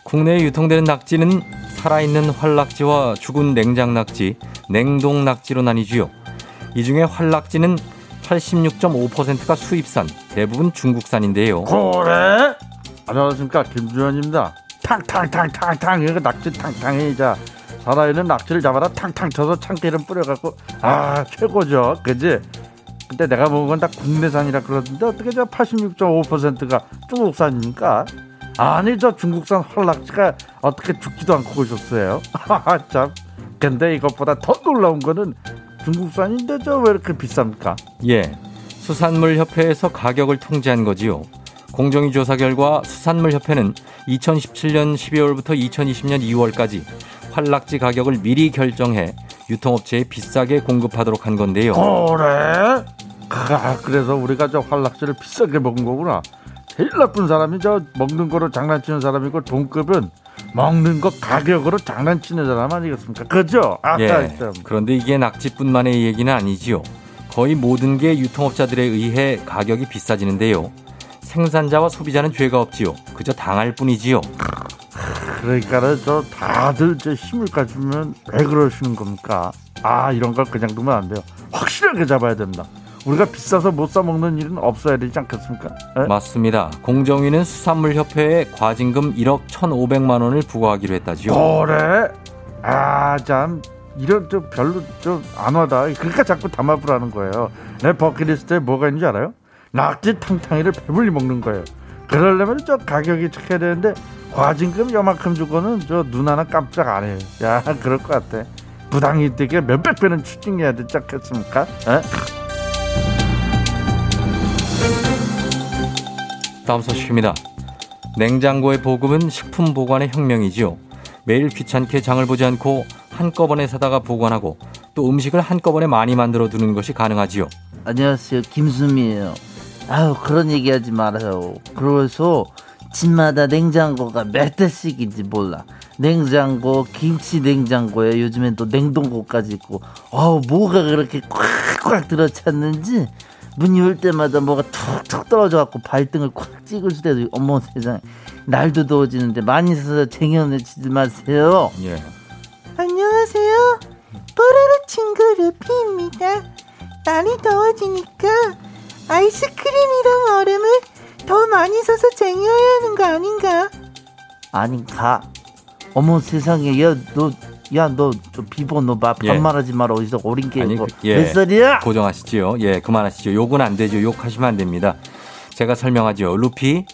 A: 국내에 유통되는 낙지는 살아있는 활낙지와 죽은 냉장 낙지, 냉동 낙지로 나뉘지요. 이 중에 활낙지는 86.5%가 수입산, 대부분 중국산인데요.
I: 그래? 안녕하십니까 김주현입니다. 탕탕탕탕탕 이거 낙지 탕탕이 자 살아있는 낙지를 잡아라 탕탕 쳐서 참기름 뿌려갖고 아 최고죠 그지? 근데 내가 먹은 건 다 국내산이라 그러던데 어떻게 저 86.5%가 중국산입니까? 아니 저 중국산 활낙지가 어떻게 죽지도 않고 오셨어요? [LAUGHS] 참 근데 이것보다 더 놀라운 거는 중국산인데 저 왜 이렇게 비쌉니까?
A: 예, 수산물협회에서 가격을 통제한 거지요. 공정위 조사 결과 수산물협회는 2017년 12월부터 2020년 2월까지 활낙지 가격을 미리 결정해 유통업체에 비싸게 공급하도록 한 건데요.
I: 그래? 아, 그래서 우리가 저 활낙지를 비싸게 먹은 거구나. 제일 나쁜 사람이 저 먹는 거로 장난치는 사람이고 돈급은 먹는 거 가격으로 장난치는 사람 아니겠습니까? 그죠? 아까
A: 예,
I: 참.
A: 그런데 이게 낙지뿐만의 얘기는 아니지요. 거의 모든 게 유통업자들에 의해 가격이 비싸지는데요. 생산자와 소비자는 죄가 없지요. 그저 당할 뿐이지요.
I: 그러니까는 저 다들 저 힘을 가지면 왜 그러시는 겁니까? 아 이런 걸 그냥 두면 안 돼요. 확실하게 잡아야 된다. 우리가 비싸서 못 사 먹는 일은 없어야 되지 않겠습니까? 예?
A: 맞습니다. 공정위는 수산물 협회에 과징금 1억 1,500만 원을 부과하기로 했다지요.
I: 그래? 아, 참 이런 좀 별로 좀 안 와다. 그러니까 자꾸 담합을 거예요. 내 버킷리스트에 뭐가 있는지 알아요? 낙지 탕탕이를 배불리 먹는 거예요. 그러려면 저 가격이 착해야 되는데 과징금 요만큼 주고는 저 눈 하나 깜짝 안 해요. 야, [LAUGHS] 그럴 것 같아. 부당이득에 몇백 배는 추징해야 되지 않겠습니까? 에?
A: 다음 소식입니다. 냉장고의 보급은 식품 보관의 혁명이지요. 매일 귀찮게 장을 보지 않고 한꺼번에 사다가 보관하고 또 음식을 한꺼번에 많이 만들어 두는 것이 가능하지요.
J: 안녕하세요 김수미예요 아유 그런 얘기하지 말아요 그래서 집마다 냉장고가 몇 대씩인지 몰라 냉장고 김치 냉장고에 요즘엔 또 냉동고까지 있고 어우 뭐가 그렇게 꽉꽉 들어찼는지 문 열 때마다 뭐가 툭툭 떨어져 갖고 발등을 콱 찍을 때도 어머 세상에 날도 더워지는데 많이 사서 쟁여내지 마세요
A: 예.
J: 안녕하세요. 뽀로로 친구 루피입니다. 날이 더워지니까 아이스크림이랑 얼음을 더 많이 사서 쟁여야 하는 거 아닌가? 아닌가? 어머 세상에 야너 야 너 저 비보 너 마,
A: 예.
J: 반말하지 마라 어디서 어린 게
A: 아니,
J: 이거
A: 그- 예.
J: 몇 살이야?
A: 고정하시지요. 예, 그만하시죠. 욕은 안 되죠. 욕하시면 안 됩니다. 제가 설명하죠. 루피.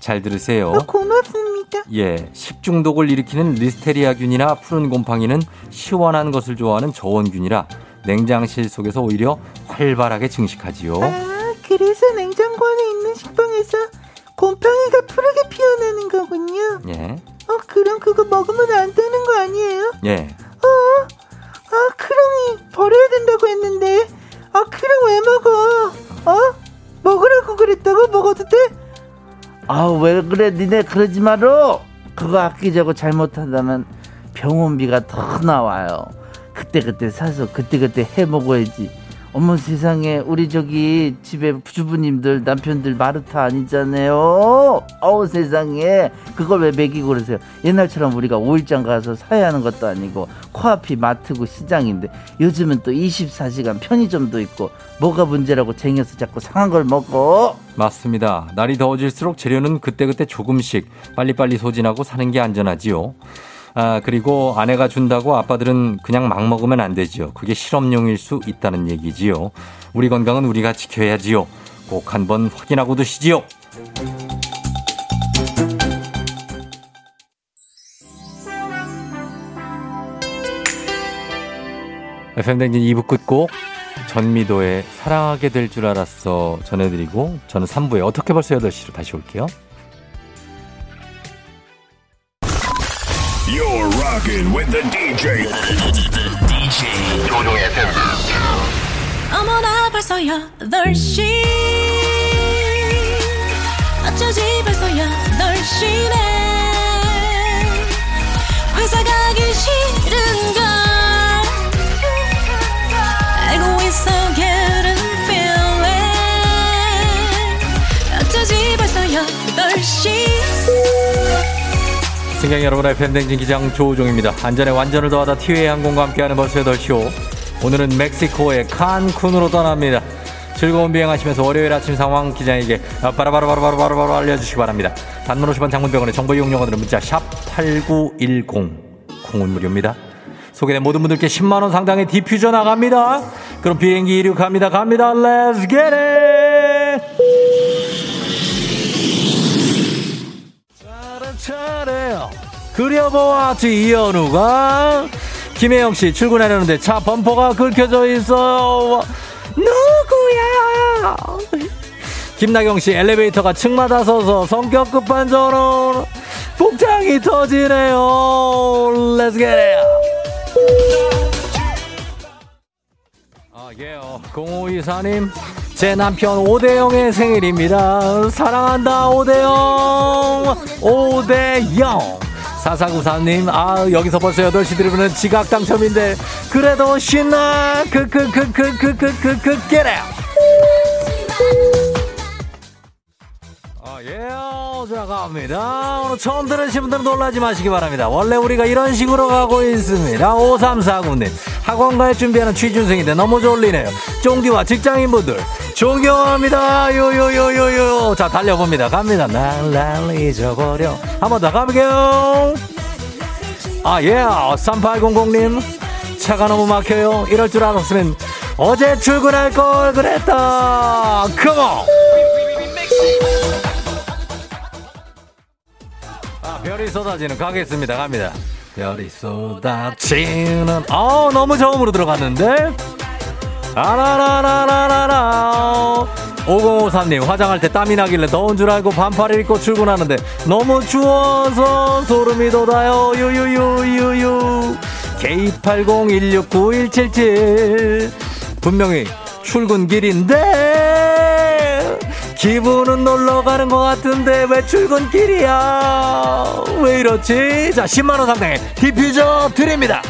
A: 잘 들으세요.
J: 어, 고맙습니다.
A: 예, 식중독을 일으키는 리스테리아균이나 푸른 곰팡이는 시원한 것을 좋아하는 저온균이라 냉장실 속에서 오히려 활발하게 증식하지요.
J: 아 그래서 냉장고 안에 있는 식빵에서 곰팡이가 푸르게 피어나는 거군요.
A: 예,
J: 어 그럼 그거 먹으면 안 되는 거 아니에요?
A: 예.
J: 어? 아, 크롱이 버려야 된다고 했는데. 아, 크롱 왜 먹어? 어? 먹으라고 그랬다고? 먹어도 돼? 아, 왜 그래? 니네 그러지 마라. 그거 아끼자고 잘못한다면 병원비가 더 나와요. 그때그때 사서 그때 그때 해 먹어야지. 어머 세상에 우리 저기 집에 주부님들 남편들 마르타 아니잖아요. 어우 세상에 그걸 왜 먹이고 그러세요. 옛날처럼 우리가 오일장 가서 사야 하는 것도 아니고 코앞이 마트고 시장인데 요즘은 또 24시간 편의점도 있고 뭐가 문제라고 쟁여서 자꾸 상한 걸 먹어.
A: 맞습니다. 날이 더워질수록 재료는 그때그때 조금씩 빨리빨리 소진하고 사는 게 안전하지요. 아, 그리고 아내가 준다고 아빠들은 그냥 막 먹으면 안 되지요. 그게 실험용일 수 있다는 얘기지요. 우리 건강은 우리가 지켜야지요. 꼭 한번 확인하고 드시지요. FM댕진 2부 끝곡 전미도의 사랑하게 될 줄 알았어 전해드리고 저는 3부에 어떻게 벌써 8시로 다시 올게요.
E: You're rocking with the DJ. DJ 조종의 FM.
C: 어머나 벌써 8시 어쩌지 벌써 8시네 회사 가기 싫은
A: 승객 여러분 FM 대행진 기장 조우종입니다. 안전에 완전을 더하다 티웨이 항공과 함께하는 벌써 8시오. 오늘은 멕시코의 칸쿤으로 떠납니다. 즐거운 비행하시면서 월요일 아침 상황 기장에게 바로바로바로바로바로 알려주시기 바랍니다. 단문 50원 장문 100원의 정보 이용료 드는 문자 샵 8910 콩은 무료입니다. 소개된 모든 분들께 10만원 상당의 디퓨저 나갑니다. 그럼 비행기 이륙합니다. 갑니다. Let's get it! 차례요. 그려보았지 이현우가 김혜영 씨 출근하려는데 차 범퍼가 긁혀져 있어. 누구야? 김나경 씨 엘리베이터가 층마다 서서 성격 저런 복장이 터지네요. Let's get it. 아, 예요. 0524님, 제 남편 오대영의 생일입니다. 사랑한다, 오대영! 오대영! 4494님, 아, 여기서 벌써 8시 들으면 지각 당첨인데, 그래도 신나! 그, 그, 그, 그, 그, 그, 그, 그, get it! 아, 예 요. 자, 갑니다. 오늘 처음 들으신 분들은 놀라지 마시기 바랍니다. 원래 우리가 이런 식으로 가고 있습니다. 5349님. 학원 갈 준비하는 취준생인데 너무 졸리네요. 쫑디와 직장인분들 존경합니다. 요요요요요. 자 달려봅니다. 갑니다. 날날 잊어버려. 한 번 더 가볼게요. 아 예. 3800님 차가 너무 막혀요. 이럴 줄 알았으면 어제 출근할 걸 그랬다. 컴온. 별이 쏟아지는 가겠습니다. 갑니다. 별이 쏟아지는. 어 너무 저음으로 들어갔는데? 아라라라라라라. 5053님 화장할 때 땀이 나길래 더운 줄 알고 반팔을 입고 출근하는데 너무 추워서 소름이 돋아요. 유유유유유. K80169177 분명히 출근길인데 기분은 놀러 가는 것 같은데 왜 출근길이야? 왜 이렇지? 자, 10만원 상당의 디퓨저 드립니다.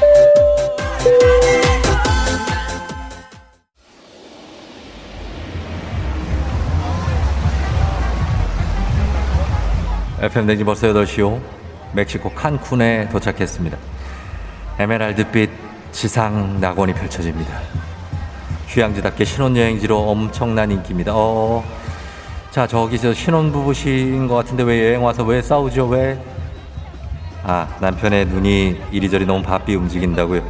A: FM 댕지 벌써 8시요. 멕시코 칸쿤에 도착했습니다. 에메랄드빛 지상 낙원이 펼쳐집니다. 휴양지답게 신혼여행지로 엄청난 인기입니다. 어, 자, 저기 저 신혼부부신 것 같은데 왜 여행 와서 왜 싸우죠? 왜? 아, 남편의 눈이 이리저리 너무 바삐 움직인다고요?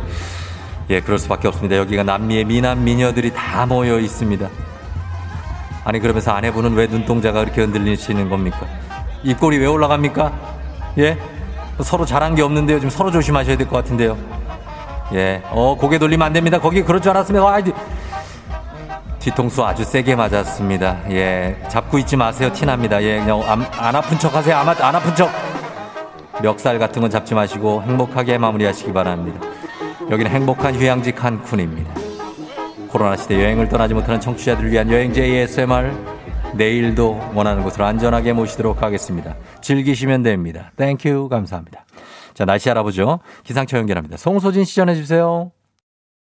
A: 예, 그럴 수밖에 없습니다. 여기가 남미의 미남 미녀들이 다 모여 있습니다. 아니, 그러면서 아내분은 왜 눈동자가 그렇게 흔들리시는 겁니까? 입꼬리 왜 올라갑니까? 예? 서로 잘한 게 없는데요. 지금 서로 조심하셔야 될 것 같은데요. 예, 어, 고개 돌리면 안 됩니다. 거기 그럴 줄 알았으면, 와, 뒤통수 아주 세게 맞았습니다. 예. 잡고 있지 마세요. 티납니다. 예. 그냥 안, 안 아픈 척 하세요. 안, 안 아픈 척. 멱살 같은 건 잡지 마시고 행복하게 마무리하시기 바랍니다. 여기는 행복한 휴양지 칸쿤입니다. 코로나 시대 여행을 떠나지 못하는 청취자들을 위한 여행지 ASMR. 내일도 원하는 곳으로 안전하게 모시도록 하겠습니다. 즐기시면 됩니다. Thank you. 감사합니다. 자, 날씨 알아보죠. 기상청 연결합니다. 송소진 씨 전해 주세요.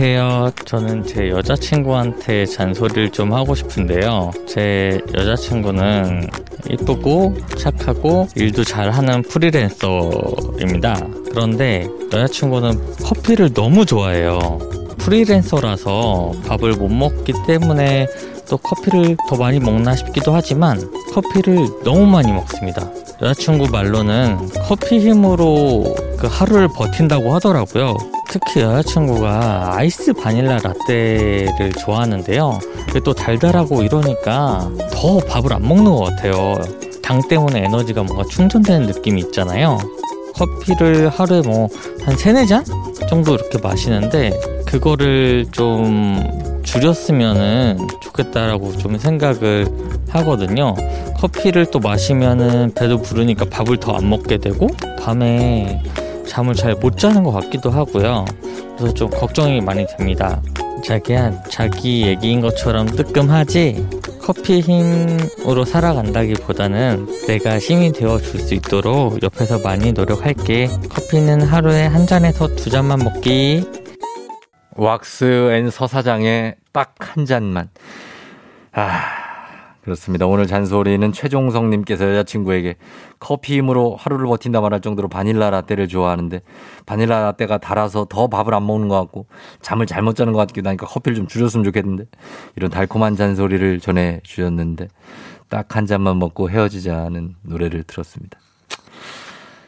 K: 안녕하세요. 저는 제 여자친구한테 잔소리를 좀 하고 싶은데요. 제 여자친구는 이쁘고 착하고 일도 잘하는 프리랜서입니다. 그런데 여자친구는 커피를 너무 좋아해요. 프리랜서라서 밥을 못 먹기 때문에 또 커피를 더 많이 먹나 싶기도 하지만 커피를 너무 많이 먹습니다. 여자친구 말로는 커피 힘으로 그 하루를 버틴다고 하더라고요. 특히 여자친구가 아이스 바닐라 라떼를 좋아하는데요. 또 달달하고 이러니까 더 밥을 안 먹는 것 같아요. 당 때문에 에너지가 뭔가 충전되는 느낌이 있잖아요. 커피를 하루에 뭐 한 세네 잔 정도 이렇게 마시는데 그거를 좀 줄였으면은 좋겠다라고 좀 생각을 하거든요. 커피를 또 마시면은 배도 부르니까 밥을 더 안 먹게 되고 밤에 잠을 잘 못 자는 것 같기도 하고요. 그래서 좀 걱정이 많이 됩니다. 자기야, 자기 얘기인 것처럼 뜨끔하지? 커피 힘으로 살아간다기보다는 내가 힘이 되어 줄 수 있도록 옆에서 많이 노력할게. 커피는 하루에 한 잔에서 두 잔만 먹기.
A: 왁스 앤 서사장의 딱 한 잔만. 아, 그렇습니다. 오늘 잔소리는 최종성님께서 여자친구에게 커피 힘으로 하루를 버틴다 말할 정도로 바닐라 라떼를 좋아하는데 바닐라 라떼가 달아서 더 밥을 안 먹는 것 같고 잠을 잘못 자는 것 같기도 하니까 커피를 좀 줄였으면 좋겠는데 이런 달콤한 잔소리를 전해 주셨는데 딱 한 잔만 먹고 헤어지자는 노래를 들었습니다.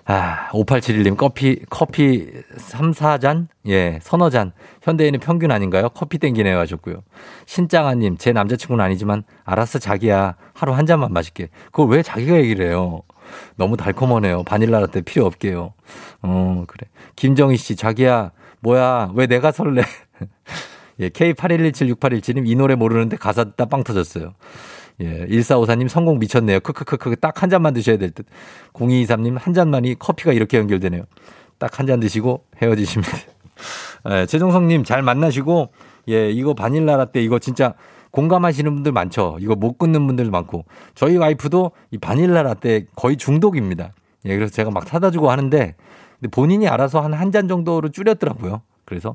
A: 아, 5871님, 커피, 커피 3, 4잔? 예, 서너 잔. 현대인은 평균 아닌가요? 커피 땡기네요 하셨고요. 신장아님, 제 남자친구는 아니지만, 알았어, 자기야. 하루 한 잔만 마실게. 그걸 왜 자기가 얘기를 해요? 너무 달콤하네요. 바닐라 라떼 필요 없게요. 어, 그래. 김정희 씨, 자기야, 뭐야, 왜 내가 설레? [LAUGHS] 예, K81176817님, 이 노래 모르는데 가사 듣다 빵 터졌어요. 예, 1454님 성공 미쳤네요. 크크크크 딱 한 잔만 드셔야 될 듯. 0223님 한 잔만이 커피가 이렇게 연결되네요. 딱 한 잔 드시고 헤어지시면 돼요. [LAUGHS] 예, 최종성님 잘 만나시고 예, 이거 바닐라 라떼 이거 진짜 공감하시는 분들 많죠. 이거 못 끊는 분들 많고 저희 와이프도 이 바닐라 라떼 거의 중독입니다. 예, 그래서 제가 막 사다 주고 하는데 본인이 알아서 한 한 잔 정도로 줄였더라고요. 그래서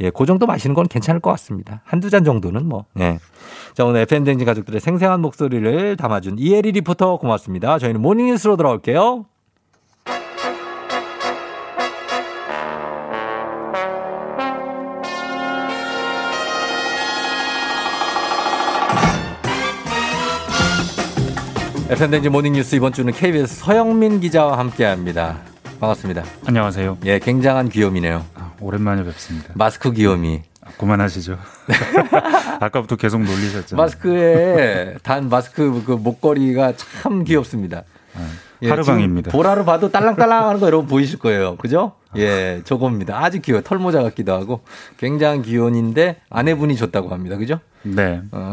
A: 예, 그 정도 마시는 건 괜찮을 것 같습니다. 한두 잔 정도는 뭐. 예. 자, 오늘 FM 대행진 가족들의 생생한 목소리를 담아준 이혜리 리포터 고맙습니다. 저희는 모닝 뉴스로 돌아올게요. FM 댕진 모닝뉴스 이번 주는 KBS 서영민 기자와 함께합니다. 반갑습니다.
L: 안녕하세요.
A: 예, 굉장한 귀요미네요.
L: 오랜만에 뵙습니다.
A: 마스크 귀요미.
L: 그만하시죠. [LAUGHS] 아까부터 계속 놀리셨죠.
A: 마스크에 단 마스크 그 목걸이가 참 귀엽습니다. 예,
L: 하루방입니다.
A: 보라로 봐도 딸랑딸랑 하는 거 여러분 보이실 거예요. 그죠? 예, 저겁니다. 아주 귀여워. 털모자 같기도 하고 굉장한 귀여운인데 아내분이 줬다고 합니다. 그죠?
L: 네.
A: 어.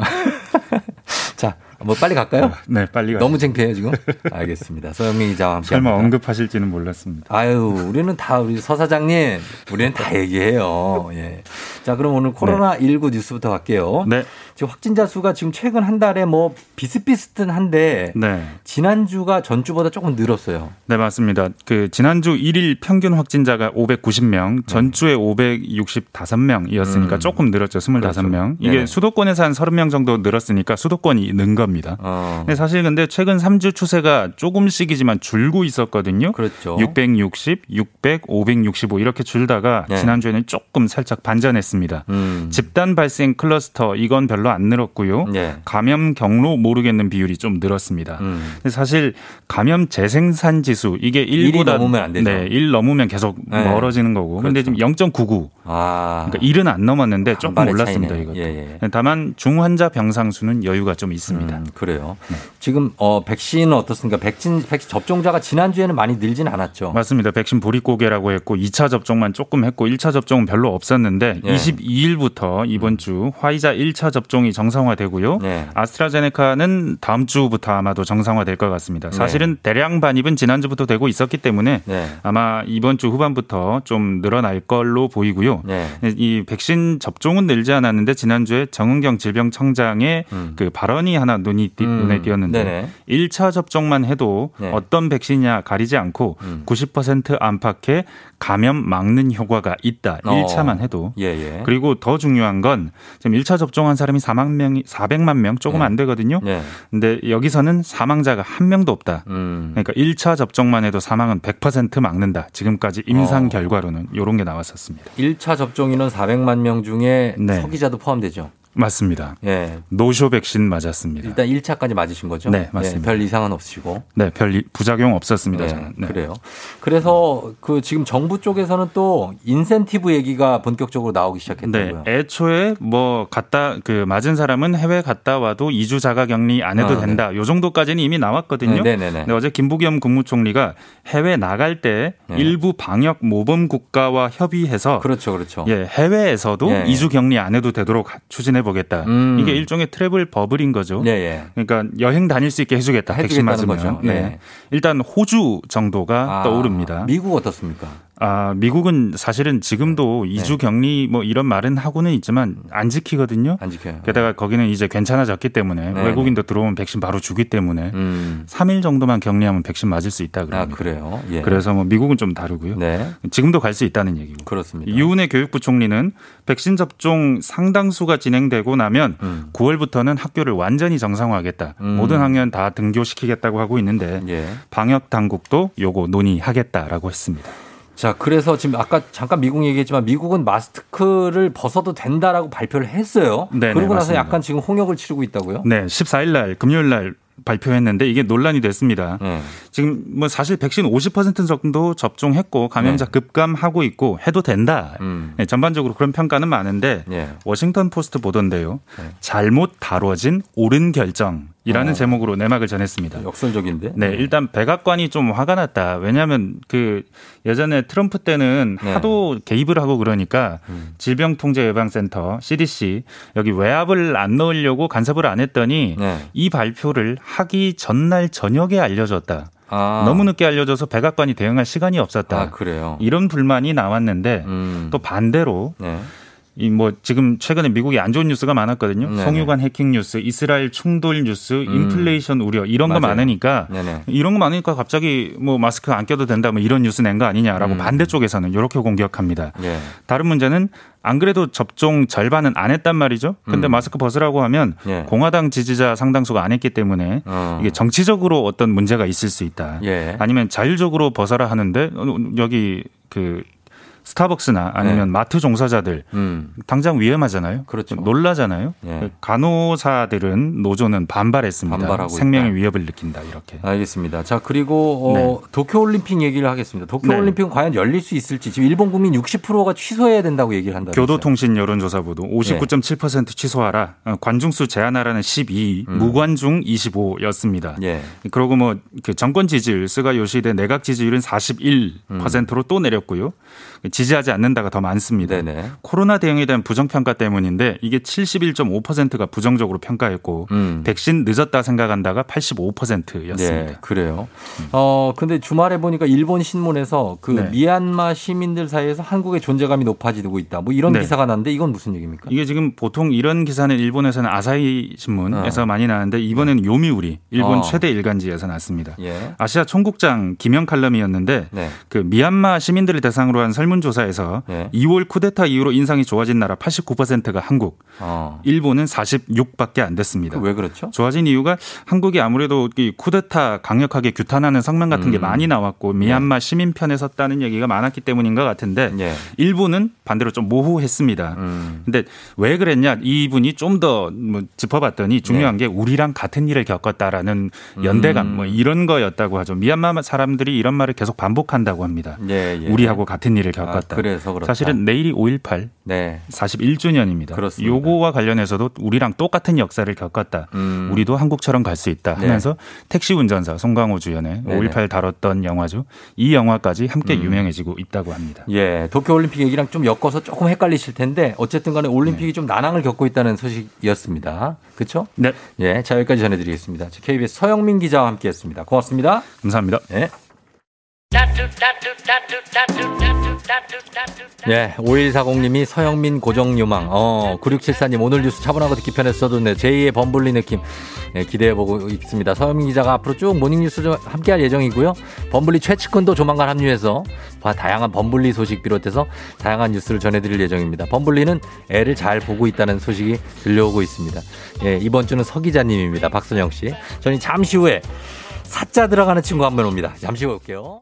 A: [LAUGHS] 자, 뭐 빨리 갈까요?
L: 네, 빨리 가요.
A: 너무 창피해요, 지금? [LAUGHS] 알겠습니다. 서영민 기자와 함께.
L: 설마
A: 합니다.
L: 언급하실지는 몰랐습니다.
A: 아유, 우리는 다 우리 서 사장님, 우리는 다 얘기해요. 예. 자, 그럼 오늘 코로나 19 뉴스부터 갈게요.
L: 네.
A: 지금 확진자 수가 지금 최근 한 달에 뭐 비슷비슷한데
L: 네.
A: 지난주가 전주보다 조금 늘었어요.
L: 네, 맞습니다. 그 지난주 1일 평균 확진자가 590명, 전주에 565명이었으니까
A: 음.
L: 조금 늘었죠. 25명.
A: 그렇죠.
L: 이게
A: 네네.
L: 수도권에서 한 30명 정도 늘었으니까 수도권이 는 겁니다.
A: 어.
L: 근데 사실 근데 최근 3주 추세가 조금씩이지만 줄고 있었거든요.
A: 그렇죠.
L: 660, 600, 565 이렇게 줄다가
A: 네.
L: 지난주에는 조금 살짝 반전했습니다.
A: 음.
L: 집단 발생 클러스터 이건 별로 안 늘었고요.
A: 네.
L: 감염 경로 모르겠는 비율이 좀 늘었습니다.
A: 음.
L: 근데 사실 감염 재생산 지수 이게
A: 일이
L: 1보다
A: 넘으면 안 되죠.
L: 네, 1 넘으면 계속
A: 네.
L: 멀어지는 거고. 근데
A: 그렇죠.
L: 지금 0.99.
A: 아.
L: 그러니까 1은 안 넘었는데 조금 올랐습니다,
A: 차이네요.
L: 이것도.
A: 예, 예.
L: 다만 중환자 병상 수는 여유가 좀 있습니다.
A: 음, 그래요.
L: 네.
A: 지금 어 백신은 어떻습니까? 백신 백신 접종자가 지난 주에는 많이 늘진 않았죠.
L: 맞습니다. 백신 보릿고개라고 했고 2차 접종만 조금 했고 1차 접종은 별로 없었는데
A: 예.
L: 22일부터 이번 주 화이자 1차 접종이 정상화되고요.
A: 네.
L: 아스트라제네카는 다음 주부터 아마도 정상화될 것 같습니다. 사실은 대량 반입은 지난 주부터 되고 있었기 때문에
A: 네.
L: 아마 이번 주 후반부터 좀 늘어날 걸로 보이고요.
A: 네.
L: 이 백신 접종은 늘지 않았는데 지난주에 정은경 질병청장의
A: 음.
L: 그 발언이 하나 눈이 띄,
A: 음.
L: 눈에 띄었는데
A: 네네.
L: 1차 접종만 해도
A: 네.
L: 어떤 백신이냐 가리지 않고
A: 음.
L: 90% 안팎의 감염 막는 효과가 있다.
A: 어.
L: 1차만 해도.
A: 예, 예.
L: 그리고 더 중요한 건 지금 1차 접종한 사람이 4만 명이 400만 명 조금
A: 네.
L: 안 되거든요.
A: 네.
L: 근데 여기서는 사망자가 한 명도 없다.
A: 음.
L: 그러니까 1차 접종만 해도 사망은 100% 막는다. 지금까지 임상
A: 어.
L: 결과로는 이런 게 나왔었습니다.
A: 1차 접종 인원 400만 명 중에
L: 네.
A: 소기자도 포함되죠.
L: 맞습니다.
A: 예.
L: 노쇼 백신 맞았습니다.
A: 일단 1차까지 맞으신 거죠?
L: 네, 맞습니다.
A: 예, 별 이상은 없으시고.
L: 네, 별 이- 부작용 없었습니다.
A: 네,
L: 저는. 네.
A: 그래요. 그래서 그 지금 정부 쪽에서는 또 인센티브 얘기가 본격적으로 나오기
L: 네,
A: 시작했다고요.
L: 애초에 뭐 갔다 그 맞은 사람은 해외 갔다 와도 2주 자가 격리 안 해도
A: 아,
L: 된다. 요 정도까지는 이미 나왔거든요.
A: 네, 네, 네.
L: 근데 어제 김부겸 국무총리가 해외 나갈 때
A: 네.
L: 일부 방역 모범 국가와 협의해서
A: 그렇죠, 그렇죠.
L: 예, 해외에서도
A: 예, 예.
L: 2주 격리 안 해도 되도록 추진해 보겠다.
A: 음.
L: 이게 일종의 트래블 버블인 거죠.
A: 예, 예.
L: 그러니까 여행 다닐 수 있게 해주겠다. 백신 맞으면.
A: 거죠.
L: 네.
A: 예.
L: 일단 호주 정도가
A: 아,
L: 떠오릅니다.
A: 미국 어떻습니까?
L: 아, 미국은 사실은 지금도
A: 네.
L: 이 2주 격리 뭐 이런 말은 하고는 있지만 안 지키거든요.
A: 안 지켜요.
L: 게다가 거기는 이제 괜찮아졌기 때문에
A: 네,
L: 외국인도 들어오면 백신 바로 주기 때문에
A: 음.
L: 3일 정도만 격리하면 백신 맞을 수 있다
A: 아,
L: 그럽니다.
A: 그래요. 예.
L: 그래서 뭐 미국은 좀 다르고요.
A: 네.
L: 지금도 갈 수 있다는 얘기고.
A: 그렇습니다.
L: 이훈혜 교육부 총리는 백신 접종 상당수가 진행되고 나면
A: 음.
L: 9월부터는 학교를 완전히 정상화하겠다.
A: 음.
L: 모든 학년 다 등교시키겠다고 하고 있는데
A: 예.
L: 방역 당국도 요거 논의하겠다라고 했습니다.
A: 자, 그래서 지금 아까 잠깐 미국 얘기했지만 미국은 마스크를 벗어도 된다라고 발표를 했어요.
L: 네,
A: 그러고
L: 네,
A: 나서
L: 맞습니다.
A: 약간 지금 홍역을 치르고 있다고요?
L: 네, 14일 날 금요일 날 발표했는데 이게 논란이 됐습니다.
A: 네.
L: 지금 뭐 사실 백신 50% 정도 접종했고 감염자 급감하고 있고 해도 된다.
A: 음.
L: 네, 전반적으로 그런 평가는 많은데
A: 예.
L: 워싱턴 포스트 보던데요.
A: 네.
L: 잘못 다뤄진 옳은 결정 이라는
A: 어.
L: 제목으로 내막을 전했습니다.
A: 역설적인데.
L: 네, 일단 백악관이 좀 화가 났다. 왜냐하면 그 예전에 트럼프 때는
A: 네.
L: 하도 개입을 하고 그러니까
A: 음.
L: 질병통제예방센터 CDC 여기 외압을 안 넣으려고 간섭을 안 했더니
A: 네.
L: 이 발표를 하기 전날 저녁에 알려줬다.
A: 아.
L: 너무 늦게 알려줘서 백악관이 대응할 시간이 없었다.
A: 아, 그래요.
L: 이런 불만이 나왔는데
A: 음.
L: 또 반대로
A: 네.
L: 이 뭐 지금 최근에 미국이 안 좋은 뉴스가 많았거든요.
A: 네네.
L: 송유관 해킹 뉴스, 이스라엘 충돌 뉴스,
A: 음.
L: 인플레이션 우려 이런 거
A: 맞아요.
L: 많으니까
A: 네네.
L: 이런 거 많으니까 갑자기 뭐 마스크 안 껴도 된다 뭐 이런 뉴스 낸 거 아니냐라고
A: 음.
L: 반대쪽에서는 이렇게 공격합니다.
A: 예.
L: 다른 문제는 안 그래도 접종 절반은 안 했단 말이죠. 근데
A: 음.
L: 마스크 벗으라고 하면
A: 예.
L: 공화당 지지자 상당수가 안 했기 때문에
A: 어.
L: 이게 정치적으로 어떤 문제가 있을 수 있다.
A: 예.
L: 아니면 자율적으로 벗어라 하는데 어, 여기 그 스타벅스나 아니면
A: 네.
L: 마트 종사자들
A: 음.
L: 당장 위험하잖아요.
A: 그렇죠.
L: 놀라잖아요.
A: 예.
L: 간호사들은 노조는 반발했습니다.
A: 반발하고
L: 생명의
A: 있다.
L: 위협을 느낀다 이렇게.
A: 알겠습니다. 자, 그리고 어, 도쿄올림픽 얘기를 하겠습니다.
L: 네.
A: 도쿄올림픽은 과연 열릴 수 있을지 지금 일본 국민 60%가 취소해야 된다고 얘기를 한다.
L: 교도통신 여론조사보도
A: 네.
L: 59.7% 취소하라, 어, 관중수 제한하라는 12,
A: 음.
L: 무관중 25였습니다.
A: 예.
L: 그리고 뭐 그 정권 지지율, 스가 요시대 내각 지지율은 41%로 또 내렸고요. 지지하지 않는다가 더 많습니다.
A: 음. 네네.
L: 코로나 대응에 대한 부정평가 때문인데 이게 71.5%가 부정적으로 평가했고
A: 음.
L: 백신 늦었다 생각한다가 85%였습니다.
A: 네, 그래요. 어, 근데 주말에 보니까 일본 신문에서 그
L: 네.
A: 미얀마 시민들 사이에서 한국의 존재감이 높아지고 있다. 뭐 이런
L: 네.
A: 기사가 났는데 이건 무슨 얘기입니까?
L: 이게 지금 보통 이런 기사는 일본에서는 아사히 신문에서
A: 어.
L: 많이 나는데 이번에는 요미우리 일본
A: 어.
L: 최대 일간지에서 났습니다.
A: 예.
L: 아시아 총국장 김영 칼럼이었는데
A: 네.
L: 그 미얀마 시민들을 대상으로 한 설 문조사에서
A: 네.
L: 2월 쿠데타 이후로 인상이 좋아진 나라 89%가 한국,
A: 어.
L: 일본은 46밖에 안 됐습니다.
A: 왜 그렇죠?
L: 좋아진 이유가 한국이 아무래도 이 쿠데타 강력하게 규탄하는 성명 같은 게
A: 음.
L: 많이 나왔고 미얀마 시민 편에 섰다는 얘기가 많았기 때문인 것 같은데
A: 예.
L: 일본은 반대로 좀 모호했습니다.
A: 음.
L: 근데 왜 그랬냐 이분이 좀 더 뭐 짚어봤더니 중요한 게 우리랑 같은 일을 겪었다라는 연대감
A: 네. 음.
L: 뭐 이런 거였다고 하죠. 미얀마 사람들이 이런 말을 계속 반복한다고 합니다.
A: 예, 예.
L: 우리하고 같은 일을 겪었다.
A: 아, 그래서 그렇다.
L: 사실은 내일이 5.18
A: 네.
L: 41주년입니다.
A: 그렇습니다.
L: 요거와 관련해서도 우리랑 똑같은 역사를 겪었다.
A: 음.
L: 우리도 한국처럼 갈 수 있다
A: 네.
L: 하면서 택시 운전사 송강호 주연의
A: 네네.
L: 5.18 다뤘던 영화죠. 이 영화까지 함께
A: 음.
L: 유명해지고 있다고 합니다.
A: 예, 도쿄올림픽 얘기랑 좀 엮어서 조금 헷갈리실 텐데 어쨌든 간에 올림픽이
L: 네.
A: 좀 난항을 겪고 있다는 소식이었습니다. 그렇죠?
L: 네.
A: 예, 자 여기까지 전해드리겠습니다. KBS 서영민 기자와 함께했습니다. 고맙습니다.
L: 감사합니다.
A: 예. 예, 5140님이 서영민 고정유망, 어, 9674님 오늘 뉴스 차분하고 듣기 편했어도 네, 제2의 범블리 느낌 예, 기대해보고 있습니다. 서영민 기자가 앞으로 쭉 모닝뉴스 좀 함께할 예정이고요. 범블리 최측근도 조만간 합류해서 봐, 다양한 범블리 소식 비롯해서 다양한 뉴스를 전해드릴 예정입니다. 범블리는 애를 잘 보고 있다는 소식이 들려오고 있습니다. 예, 이번 주는 서 기자님입니다. 박선영 씨. 저는 잠시 후에 사자 들어가는 친구 한 번 옵니다. 잠시 후에 올게요.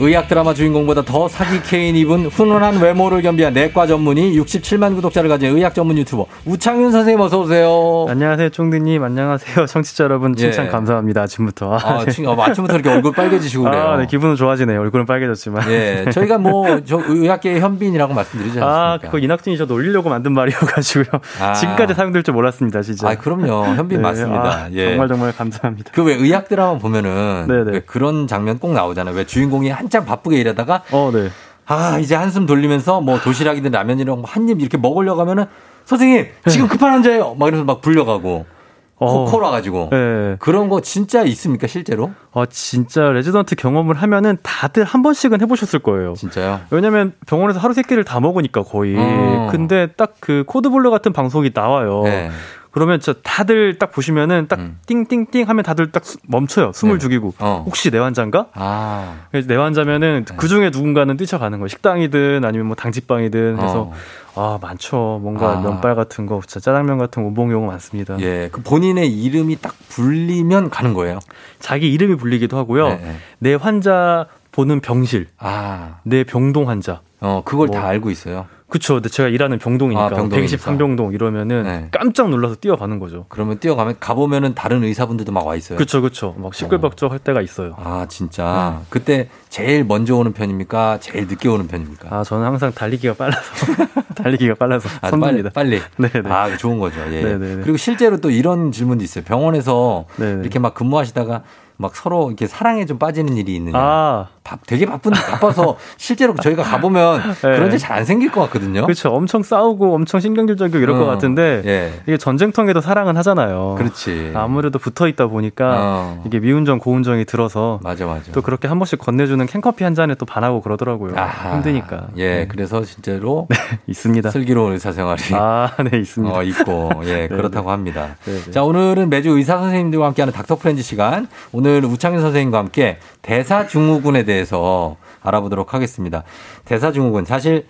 A: 의학 드라마 주인공보다 더 사기 케인 입은 훈훈한 외모를 겸비한 내과 전문의 67만 구독자를 가진 의학 전문 유튜버 우창윤 선생님 어서 오세요.
M: 안녕하세요, 총드님. 안녕하세요, 청취자 여러분. 칭찬
A: 예.
M: 감사합니다. 아침부터.
A: 아, [LAUGHS] 칭- 어, 아침부터 이렇게 얼굴 빨개지시고 그래요.
M: 아, 네, 기분은 좋아지네요. 얼굴은 빨개졌지만.
A: 예, [LAUGHS] 저희가 뭐, 저 의학계의 현빈이라고 말씀드리지 않습니까?
M: 아, 그거 이낙진이 저 놀리려고 만든 말이어가지고요.
A: 아.
M: 지금까지 사용될 줄 몰랐습니다, 진짜.
A: 아, 그럼요. 현빈
M: 네,
A: 맞습니다.
M: 아,
A: 예.
M: 정말 정말 감사합니다.
A: 그 왜 의학 드라마 보면은
M: 네네.
A: 왜 그런 장면 꼭 나오잖아요. 왜 주인공이 한참 바쁘게 일하다가
M: 어, 네.
A: 아 이제 한숨 돌리면서 뭐 도시락이든 라면이랑 한 입 이렇게 먹으려고 하면은 선생님 지금 급한 환자예요. 막 이러면서 막 불려가고
M: 어.
A: 콜 와가지고
M: 네.
A: 그런 거 진짜 있습니까 실제로?
M: 어, 진짜 레지던트 경험을 하면은 다들 한 번씩은 해보셨을 거예요.
A: 진짜요?
M: 왜냐면 병원에서 하루 세 끼를 다 먹으니까 거의.
A: 어.
M: 근데 딱 그 code blue 같은 방송이 나와요.
A: 네.
M: 그러면 저 다들 딱 보시면은 딱 띵띵띵 하면 다들 딱 수- 멈춰요. 숨을
A: 음. 네.
M: 죽이고.
A: 어.
M: 혹시 내 환자인가?
A: 아.
M: 그래서 내 환자면은 그 중에 누군가는 뛰쳐가는 거예요. 식당이든 아니면 뭐 당직방이든 그래서
A: 어.
M: 아 많죠. 뭔가
A: 아.
M: 면발 같은 거, 진짜 짜장면 같은 오봉 용어 많습니다.
A: 예, 그 본인의 이름이 딱 불리면 가는 거예요.
M: 자기 이름이 불리기도 하고요.
A: 네, 네.
M: 내 환자 보는 병실,
A: 아,
M: 내 병동 환자.
A: 어, 그걸
M: 뭐.
A: 다 알고 있어요.
M: 그쵸. 근데 제가 일하는 병동이니까
A: 아, 병동이니까.
M: 123병동 이러면은
A: 네.
M: 깜짝 놀라서 뛰어가는 거죠.
A: 그러면 뛰어가면 가보면은 다른 의사분들도 막 와 있어요.
M: 그쵸, 그쵸. 막 시끌벅적 할 때가 있어요.
A: 아, 진짜. 그때 제일 먼저 오는 편입니까? 제일 늦게 오는 편입니까?
M: 아, 저는 항상 달리기가 빨라서. [LAUGHS] 달리기가 빨라서.
A: 아, 빨리. 빨리.
M: 네네.
A: 아, 좋은 거죠. 예.
M: 네네네.
A: 그리고 실제로 또 이런 질문도 있어요. 병원에서
M: 네네.
A: 이렇게 막 근무하시다가 막 서로 이렇게 사랑에 좀 빠지는 일이 있느냐.
M: 아,
A: 바- 되게 바쁜, 바빠서 [LAUGHS] 실제로 저희가 가보면
M: 네.
A: 그런 일 잘 안 생길 것 같거든요.
M: 그렇죠. 엄청 싸우고 엄청 신경질적이고 이럴 것
A: 어,
M: 같은데
A: 예.
M: 이게 전쟁통에도 사랑은 하잖아요.
A: 그렇지.
M: 아무래도 붙어 있다 보니까
A: 어.
M: 이게 미운정 고운정이 들어서
A: 맞아, 맞아.
M: 또 그렇게 한 번씩 건네주는 캔커피 한 잔에 또 반하고 그러더라고요.
A: 아하.
M: 힘드니까.
A: 예,
M: 네.
A: 그래서 실제로 [LAUGHS]
M: 있습니다.
A: 슬기로운 의사생활이
M: 아, 네, 있습니다.
A: 어, 있고, 예, [LAUGHS]
M: 네,
A: 그렇다고 합니다.
M: 네, 네.
A: 자, 오늘은 매주 의사 선생님들과 함께하는 닥터 프렌즈 시간. 오늘 우창윤 선생님과 함께 대사증후군에 대해서 알아보도록 하겠습니다. 대사증후군. 사실,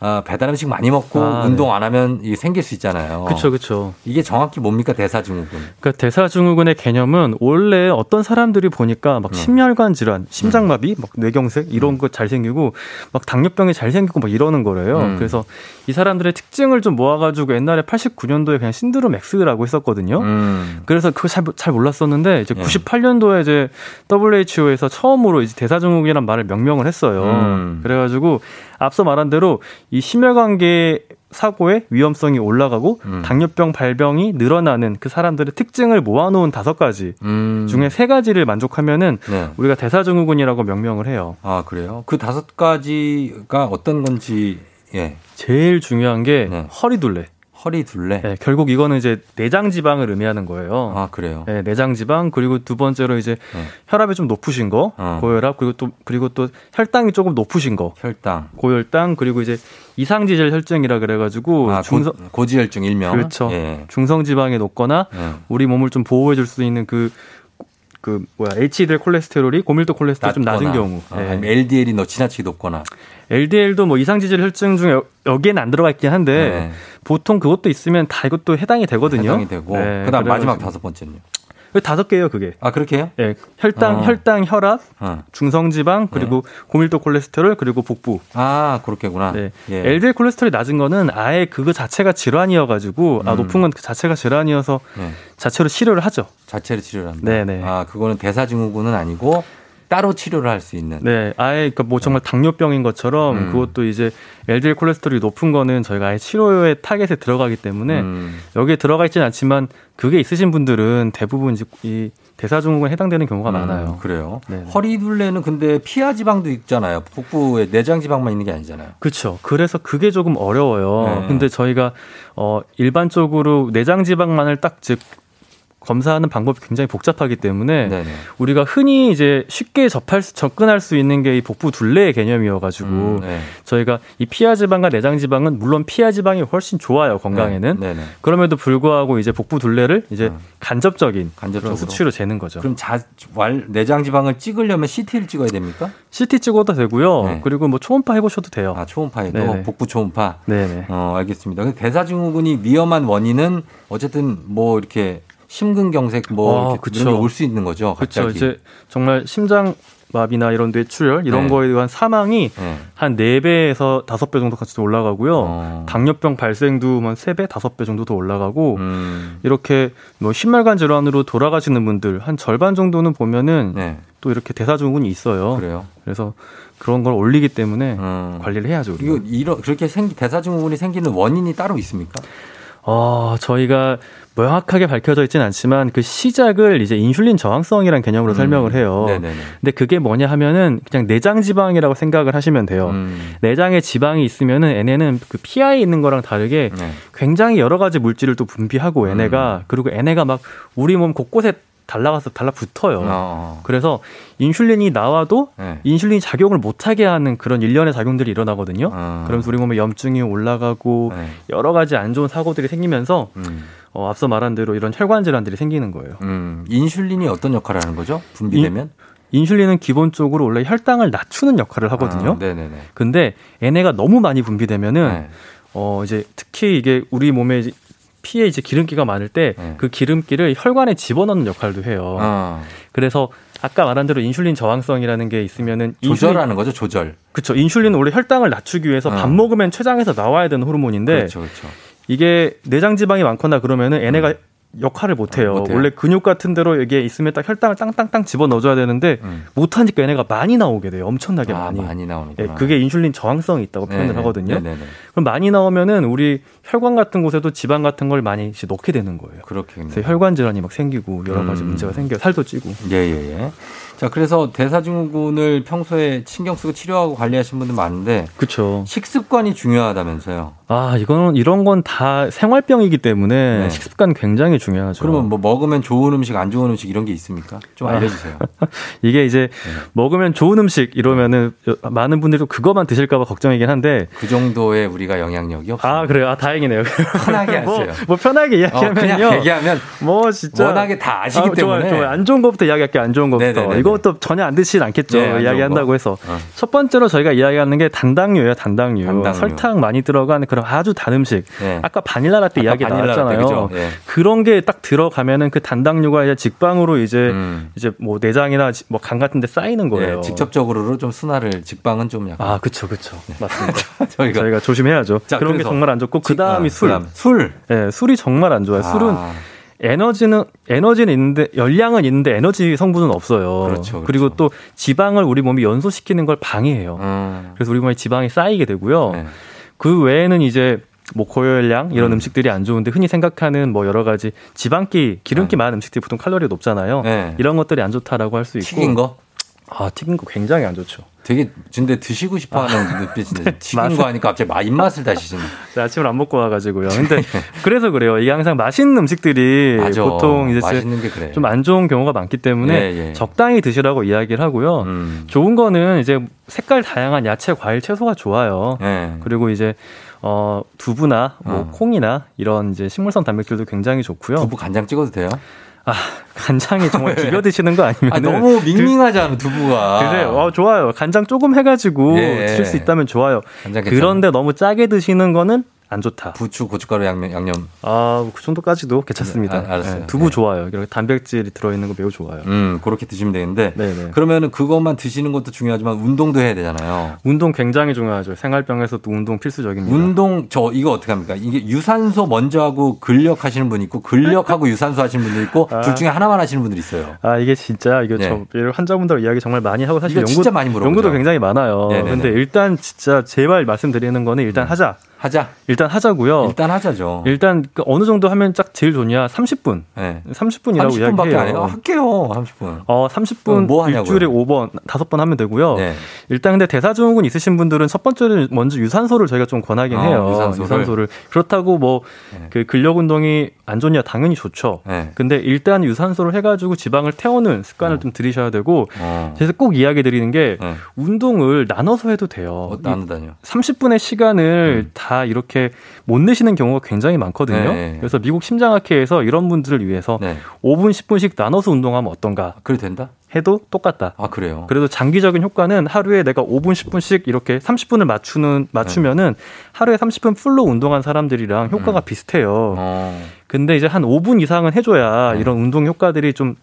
A: 어, 배달 음식 많이 먹고
M: 아,
A: 운동 안 하면 이게 생길 수 있잖아요.
M: 그렇죠, 그렇죠.
A: 이게 정확히 뭡니까, 대사증후군?
M: 그러니까 대사증후군의 개념은 원래 어떤 사람들이 보니까
A: 음.
M: 막 심혈관 질환, 심장마비, 막 뇌경색 이런 거잘 생기고 막 당뇨병이 잘 생기고 막 이러는 거래요.
A: 음.
M: 그래서 이 사람들의 특징을 좀 모아가지고 옛날에 89년도에 그냥 신드롬 X라고 했었거든요.
A: 음.
M: 그래서 그거 잘, 잘 몰랐었는데 이제
A: 예.
M: 98년도에 이제 WHO에서 처음으로 이제 대사증후군이라는 말을 명명을 했어요.
A: 음.
M: 그래가지고 앞서 말한 대로 이 심혈관계 사고의 위험성이 올라가고
A: 음.
M: 당뇨병 발병이 늘어나는 그 사람들의 특징을 모아놓은 다섯 가지
A: 음.
M: 중에 세 가지를 만족하면은
A: 네.
M: 우리가 대사증후군이라고 명명을 해요.
A: 아, 그래요? 그 다섯 가지가 어떤 건지, 예.
M: 제일 중요한 게
A: 네.
M: 허리둘레.
A: 허리 둘레.
M: 네, 결국 이거는 이제 내장 지방을 의미하는 거예요.
A: 아, 그래요?
M: 네, 내장 지방 그리고 두 번째로 이제
A: 네.
M: 혈압이 좀 높으신 거
A: 어.
M: 고혈압 그리고 또 그리고 또 혈당이 조금 높으신 거
A: 혈당.
M: 고혈당 그리고 이제 이상지질 혈증이라 그래가지고
A: 아,
M: 중성
A: 고, 고지혈증 일명.
M: 그렇죠.
A: 예.
M: 중성 지방이 높거나
A: 예.
M: 우리 몸을 좀 보호해 줄 수 있는 그, 그, 뭐야, HDL 콜레스테롤이 고밀도 콜레스테롤 좀 낮은 경우.
A: 어,
M: 예.
A: 아니면 LDL이 너 지나치게 높거나.
M: LDL도 뭐 이상지질 혈증 중에 여- 여기에는 안 들어가 있긴 한데
A: 네.
M: 보통 그것도 있으면 다 이것도 해당이 되거든요.
A: 해당이 되고.
M: 네,
A: 그다음 마지막. 다섯 번째는요.
M: 그 다섯 개예요, 그게.
A: 아, 그렇게 해요?
M: 예. 혈당,
A: 어.
M: 혈당, 혈압,
A: 어.
M: 중성지방, 그리고 고밀도 콜레스테롤, 그리고 복부.
A: 아, 그렇게구나.
M: 네.
A: 예.
M: LDL 콜레스테롤이 낮은 거는 아예 그거 자체가 질환이어 가지고, 아,
A: 음.
M: 높은 건 그 자체가 질환이어서
A: 네.
M: 자체로 치료를 하죠.
A: 자체로 치료를 한다.
M: 네 네.
A: 아, 그거는 대사증후군은 아니고 따로 치료를 할 수 있는.
M: 네, 아예 그뭐 정말 당뇨병인 것처럼
A: 음.
M: 그것도 이제 LDL 콜레스테롤이 높은 거는 저희가 아예 치료의 타겟에 들어가기 때문에
A: 음.
M: 여기에 들어가 있지는 않지만 그게 있으신 분들은 대부분 이제 이 대사증후군에 해당되는 경우가
A: 음,
M: 많아요.
A: 그래요.
M: 네.
A: 허리 둘레는 근데 피하 지방도 있잖아요. 복부에 내장 지방만 있는 게 아니잖아요.
M: 그렇죠. 그래서 그게 조금 어려워요.
A: 네.
M: 근데 저희가 어 일반적으로 내장 지방만을 딱 즉 검사하는 방법이 굉장히 복잡하기 때문에
A: 네네.
M: 우리가 흔히 이제 쉽게 접할 수, 접근할 수 있는 게 이 복부 둘레의 개념이어가지고
A: 음, 네.
M: 저희가 이 피하 지방과 내장 지방은 물론 피하 지방이 훨씬 좋아요 건강에는
A: 네, 네네.
M: 그럼에도 불구하고 이제 복부 둘레를 이제
A: 음.
M: 간접적인
A: 간접적으로.
M: 수치로 재는 거죠.
A: 그럼 자, 왈, 내장 지방을 찍으려면 CT를 찍어야 됩니까?
M: CT 찍어도 되고요.
A: 네.
M: 그리고 뭐 초음파 해보셔도 돼요.
A: 아, 초음파에도
M: 네네.
A: 복부 초음파.
M: 네네.
A: 어, 알겠습니다. 근데 대사증후군이 위험한 원인은 어쨌든 뭐 이렇게 심근경색 뭐
M: 아.
A: 그런 게올수 있는 거죠.
M: 그렇죠. 이제 정말 심장 마비나 이런 뇌출혈 이런
A: 네.
M: 거에 의한 사망이
A: 네.
M: 한 4배에서 5배 정도까지 올라가고요.
A: 어.
M: 당뇨병 발생도 한 3배, 5배 정도 더 올라가고
A: 음.
M: 이렇게 뭐 심혈관 질환으로 돌아가시는 분들 한 절반 정도는 보면은
A: 네.
M: 또 이렇게 대사증후군이 있어요.
A: 그래요.
M: 그래서 그런 걸 올리기 때문에
A: 음.
M: 관리를 해야죠. 우리가.
A: 이거 이러 그렇게 생기 대사증후군이 생기는 원인이 따로 있습니까?
M: 어, 저희가 명확하게 밝혀져 있지는 않지만 그 시작을 이제 인슐린 저항성이라는 개념으로
A: 음.
M: 설명을 해요.
A: 네네네.
M: 근데 그게 뭐냐 하면은 그냥 내장 지방이라고 생각을 하시면 돼요.
A: 음.
M: 내장에 지방이 있으면은 얘네는 그 피하에 있는 거랑 다르게
A: 네.
M: 굉장히 여러 가지 물질을 또 분비하고 얘네가 그리고 얘네가 막 우리 몸 곳곳에 달라가서 달라붙어요.
A: 어.
M: 그래서 인슐린이 나와도
A: 네.
M: 인슐린이 작용을 못하게 하는 그런 일련의 작용들이 일어나거든요.
A: 어.
M: 그러면서 우리 몸에 염증이 올라가고
A: 네.
M: 여러 가지 안 좋은 사고들이 생기면서
A: 음.
M: 어, 앞서 말한 대로 이런 혈관 질환들이 생기는 거예요.
A: 음, 인슐린이 어떤 역할을 하는 거죠? 분비되면?
M: 인슐린은 기본적으로 원래 혈당을 낮추는 역할을 하거든요.
A: 아, 네네네.
M: 근데 얘네가 너무 많이 분비되면은
A: 네.
M: 어 이제 특히 이게 우리 몸에 피에 이제 기름기가 많을 때 그 기름기를 혈관에 집어넣는 역할도 해요.
A: 네. 어.
M: 그래서 아까 말한 대로 인슐린 저항성이라는 게 있으면은
A: 조절하는 거죠, 조절.
M: 그렇죠. 인슐린은 원래 혈당을 낮추기 위해서 밥 먹으면 췌장에서 나와야 되는 호르몬인데
A: 어. 그렇죠, 그렇죠.
M: 이게 내장 지방이 많거나 그러면은 얘네가 역할을 못 해요.
A: 음. 아, 못해요?
M: 원래 근육 같은 데로 이게 있으면 딱 혈당을 땅땅땅 집어 넣어줘야 되는데 못 하니까 얘네가 많이 나오게 돼요. 엄청나게
A: 음. 아,
M: 많이.
A: 많이 나오는구나.
M: 예, 그게 인슐린 저항성이 있다고
A: 네,
M: 표현을
A: 네.
M: 하거든요.
A: 네네네.
M: 그럼 많이 나오면은 우리 혈관 같은 곳에도 지방 같은 걸 많이 넣게 되는 거예요.
A: 그렇겠네요.
M: 그래서 혈관 질환이 막 생기고 여러 가지
A: 음.
M: 문제가 생겨 살도 찌고.
A: 예, 예, 예. 자, 그래서 대사증후군을 평소에 신경 쓰고 치료하고 관리하시는 분들 많은데
M: 그렇죠.
A: 식습관이 중요하다면서요.
M: 아, 이거는 이런 건 다 생활병이기 때문에
A: 네.
M: 식습관 굉장히 중요하죠.
A: 그러면 뭐 먹으면 좋은 음식, 안 좋은 음식 이런 게 있습니까? 좀
M: 아.
A: 알려주세요. [LAUGHS]
M: 이게 이제
A: 네.
M: 먹으면 좋은 음식 이러면은 여- 많은 분들이 또 그거만 드실까봐 걱정이긴 한데.
A: 그 정도의 우리가 영향력이 없어요.
M: 아 그래요. 아 다행이네요. [LAUGHS]
A: 편하게
M: 뭐,
A: 하세요.
M: 뭐 편하게
A: 어,
M: 이야기하면요.
A: 얘기하면
M: 뭐 진짜
A: 워낙에 다 아시기
M: 아,
A: 때문에.
M: 좋아요, 좋아요. 안 좋은 것부터 이야기할게요. 안 좋은 것부터.
A: 네네네네.
M: 이것도 전혀 안 드시진 않겠죠.
A: 네,
M: 이야기한다고
A: 거.
M: 해서
A: 어.
M: 첫 번째로 저희가 이야기하는 게 단당류예요. 단당류.
A: 단당류.
M: 설탕 많이 들어간 그런 아주 단 음식.
A: 네.
M: 아까 바닐라 라떼
A: 아까 [LAUGHS]
M: 이야기
A: 바닐라 라떼,
M: 나왔잖아요.
A: 그죠? 예.
M: 그런 게 딱 들어가면은 그 단당류가 이제 직방으로 이제
A: 음.
M: 이제 뭐 내장이나 뭐 간 같은 데 쌓이는 거예요.
A: 예, 직접적으로 좀 순화를 직방은 좀 약간
M: 아, 그쵸, 그쵸. 맞습니다. [LAUGHS]
A: 저희가,
M: 저희가 조심해야죠.
A: 자,
M: 그런 게 정말 안 좋고 그 다음이
A: 아,
M: 술.
A: 그다음 술.
M: 예, 술이 정말 안 좋아요. 술은
A: 아.
M: 에너지는 에너지는 있는데 열량은 있는데 에너지 성분은 없어요.
A: 그렇죠,
M: 리고또 지방을 우리 몸이 연소시키는 걸 방해해요.
A: 음.
M: 그래서 우리 몸에 지방이 쌓이게 되고요.
A: 네.
M: 그 외에는 이제 뭐 고열량 이런
A: 음.
M: 음. 식들이안 좋은데 흔히 생각하는 뭐 여러 가지 지방기 기름기 많은 음식들이 보통 칼로리가 높잖아요.
A: 네.
M: 이런 것들이 안 좋다라고 할 수 있고
A: 튀긴 거?
M: 아 튀긴 거 굉장히 안 좋죠.
A: 되게 근데 드시고 싶어하는 눈빛인데 튀긴
M: 맞아요.
A: 거 하니까 갑자기 마- 입맛을 다시는.
M: 제가 아침을 안 먹고 와가지고요. 근데 그래서 그래요. 이게 항상 맛있는 음식들이
A: 맞아.
M: 보통 이제
A: 맛있는 게 그래.
M: 좀안 좋은 경우가 많기 때문에
A: 예, 예.
M: 적당히 드시라고 이야기를 하고요.
A: 음.
M: 좋은 거는 이제 색깔 다양한 야채, 과일, 채소가 좋아요.
A: 예.
M: 그리고 이제 어 두부나 뭐
A: 어.
M: 콩이나 이런 이제 식물성 단백질도 굉장히 좋고요.
A: 두부 간장 찍어도 돼요?
M: 아 간장이 정말 [LAUGHS] 비벼 드시는 거 아니면
A: 아, 너무 밍밍하잖아, 두부가.
M: 드세요. 어, 좋아요. 간장 조금 해가지고
A: 예.
M: 드실 수 있다면 좋아요. 그런데 너무 짜게 드시는 거는 안 좋다.
A: 부추, 고춧가루, 양념, 양념.
M: 아, 그 정도까지도 괜찮습니다.
A: 아, 알았어요.
M: 예, 두부
A: 네.
M: 좋아요. 이렇게 단백질이 들어있는 거 매우 좋아요.
A: 음, 그렇게 드시면 되는데.
M: 네네.
A: 그러면은 그것만 드시는 것도 중요하지만 운동도 해야 되잖아요.
M: 운동 굉장히 중요하죠. 생활병에서도 운동 필수적입니다.
A: 운동 저 이거 어떻게 합니까? 이게 유산소 먼저 하고 근력 하시는 분이 있고 근력하고 유산소 하시는 분도 있고
M: 아.
A: 둘 중에 하나만 하시는 분들이 있어요.
M: 아 이게 진짜 이거
A: 네.
M: 저 환자분들 이야기 정말 많이 하고 사실 연구
A: 진짜 많이.
M: 연구도 굉장히 많아요.
A: 네네네.
M: 근데 일단 진짜 제발 말씀드리는 거는 일단 하자.
A: 하자.
M: 일단 하자고요.
A: 일단 하자죠.
M: 일단 그 어느 정도 하면 딱 제일 좋냐? 30분.
A: 네.
M: 30분이라고
A: 30분밖에 안 해요.
M: 이야기해요.
A: 할게요. 30분.
M: 어, 30분
A: 어, 뭐 하냐고요?
M: 일주일에 5번, 5번 하면 되고요.
A: 네.
M: 일단 근데 대사 증후군 있으신 분들은 첫 번째는 먼저 유산소를 저희가 좀 권하긴
A: 어,
M: 해요.
A: 유산소를.
M: 그렇다고 뭐
A: 네.
M: 그 근력 운동이 안 좋냐 당연히 좋죠.
A: 네.
M: 근데 일단 유산소를 해 가지고 지방을 태우는 습관을 좀 들이셔야 되고
A: 어.
M: 그래서 꼭 이야기 드리는 게
A: 네.
M: 운동을 나눠서 해도 돼요.
A: 어, 나누다니요.
M: 30분의 시간을 다 이렇게 못 내시는 경우가 굉장히 많거든요.
A: 네.
M: 그래서 미국 심장학회에서 이런 분들을 위해서
A: 네.
M: 5분, 10분씩 나눠서 운동하면 어떤가
A: 그래 된다?
M: 해도 똑같다.
A: 아, 그래요.
M: 그래도 장기적인 효과는 하루에 내가 5분, 10분씩 이렇게 30분을 맞추는 맞추면은 하루에 30분 풀로 운동한 사람들이랑 효과가 비슷해요.
A: 음. 어.
M: 근데 이제 한 5분 이상은 해줘야
A: 네.
M: 이런 운동 효과들이 좀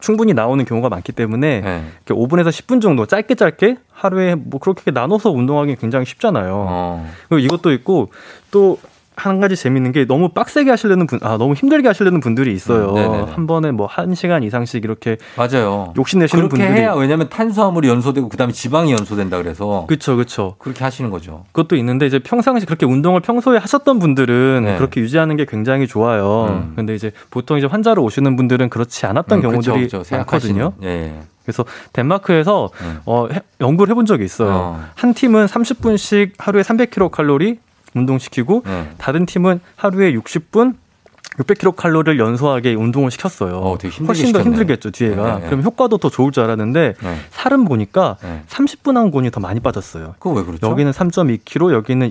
M: 충분히 나오는 경우가 많기 때문에
A: 네.
M: 이렇게 5분에서 10분 정도 짧게 짧게 하루에 뭐 그렇게 나눠서 운동하기 굉장히 쉽잖아요.
A: 어.
M: 그리고 이것도 있고 또 한 가지 재밌는 게 너무 빡세게 하시려는 분, 아, 너무 힘들게 하시려는 분들이 있어요.
A: 음.
M: 한 번에 뭐 한 시간 이상씩 이렇게
A: 맞아요.
M: 욕심내시는
A: 그렇게
M: 분들이
A: 해야 왜냐면 탄수화물이 연소되고 그다음에 지방이 연소된다 그래서
M: 그쵸, 그쵸.
A: 그렇게 하시는 거죠.
M: 그것도 있는데 이제 평상시 그렇게 운동을 평소에 하셨던 분들은
A: 네.
M: 그렇게 유지하는 게 굉장히 좋아요.
A: 음.
M: 근데 이제 보통 이제 환자로 오시는 분들은 그렇지 않았던
A: 음,
M: 경우들이
A: 그렇죠, 그렇죠.
M: 많거든요.
A: 생각하시는. 예.
M: 그래서 덴마크에서
A: 음.
M: 어, 해- 연구를 해본 적이 있어요.
A: 어.
M: 한 팀은 30분씩 하루에 300kcal 운동시키고
A: 네.
M: 다른 팀은 하루에 60분 600kcal 칼로리를 연소하게 운동을 시켰어요.
A: 힘들게
M: 훨씬 더
A: 시켰네.
M: 힘들겠죠 뒤에가.
A: 네, 네.
M: 그럼 효과도 더 좋을 줄 알았는데
A: 네.
M: 살은 보니까
A: 네.
M: 30분 한 곤이 더 많이 빠졌어요.
A: 그거 왜 그렇죠?
M: 여기는 3.2kg, 여기는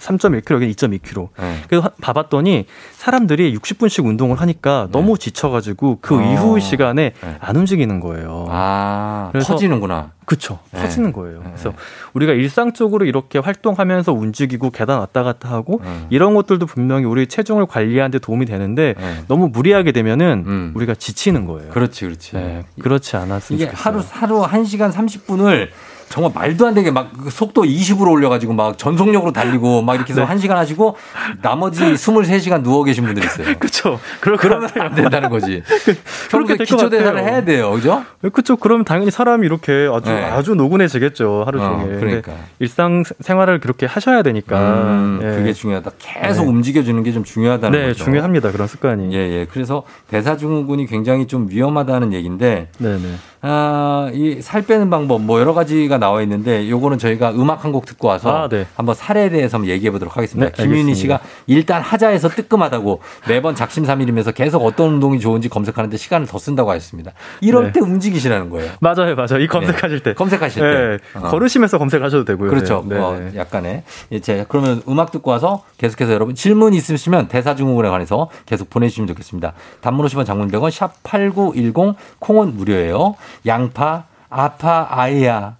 M: 3.1kg, 여기는 2.2kg.
A: 네.
M: 그래서 봐봤더니 사람들이 60분씩 운동을 하니까 너무 지쳐가지고 그
A: 어.
M: 이후 시간에
A: 네.
M: 안 움직이는 거예요.
A: 아,
M: 그래서-
A: 터지는구나.
M: 그쵸.
A: 네.
M: 터지는 거예요. 그래서 우리가 일상적으로 이렇게 활동하면서 움직이고 계단 왔다 갔다 하고
A: 네.
M: 이런 것들도 분명히 우리 체중을 관리하는 데 도움이 되는데
A: 네.
M: 너무 무리하게 되면은 우리가 지치는 거예요.
A: 그렇지, 그렇지.
M: 네, 그렇지 않았으면
A: 이게
M: 좋겠어요.
A: 하루 하루 1시간 30분을 정말 말도 안 되게 막그 속도 20으로 올려가지고 막 전속력으로 달리고 막 이렇게 해서
M: 네.
A: 한 1시간 하시고 나머지 23시간 누워 계신 분들 있어요. [LAUGHS]
M: 그렇죠.
A: 그러면. 안 된다는 거지. [LAUGHS]
M: 그렇게
A: 평소에
M: 될것
A: 기초 대사를
M: 같아요.
A: 해야 돼요. 그죠?
M: 그렇죠. 그럼 당연히 사람이 이렇게 아주
A: 네.
M: 아주 노곤해지겠죠 하루
A: 어,
M: 종일.
A: 그러니까.
M: 근데 일상 생활을 그렇게 하셔야 되니까.
A: 음,
M: 예.
A: 그게 중요하다. 계속
M: 네.
A: 움직여주는 게 좀 중요하다는
M: 네,
A: 거죠.
M: 중요합니다 그런 습관이.
A: 예, 예. 그래서 대사증후군이 굉장히 좀 위험하다는 얘기인데,
M: 네, 네.
A: 아, 이 살 빼는 방법 뭐 여러 가지가 나와 있는데 요거는 저희가 음악 한 곡 듣고 와서
M: 아, 네.
A: 한번 살에 대해서 한번 얘기해 보도록 하겠습니다.
M: 네,
A: 김윤희. 씨가 일단 하자에서 뜨끔하다고 매번 작심삼일이면서 계속 어떤 운동이 좋은지 검색하는데 시간을 더 쓴다고 하셨습니다. 이럴
M: 네.
A: 때 움직이시라는 거예요.
M: 맞아요, 맞아요. 이 검색하실 때.
A: 검색하실
M: 네,
A: 때. 어.
M: 걸으시면서 검색하셔도 되고요.
A: 그렇죠.
M: 네,
A: 어,
M: 네.
A: 약간의. 예, 제 그러면 음악 듣고 와서 계속해서 여러분 질문 있으시면 대사증후군에 관해서 계속 보내주시면 좋겠습니다. 단문 50원 장문 100원 샵 8910 콩은 무료예요. 양파 아파 아이야.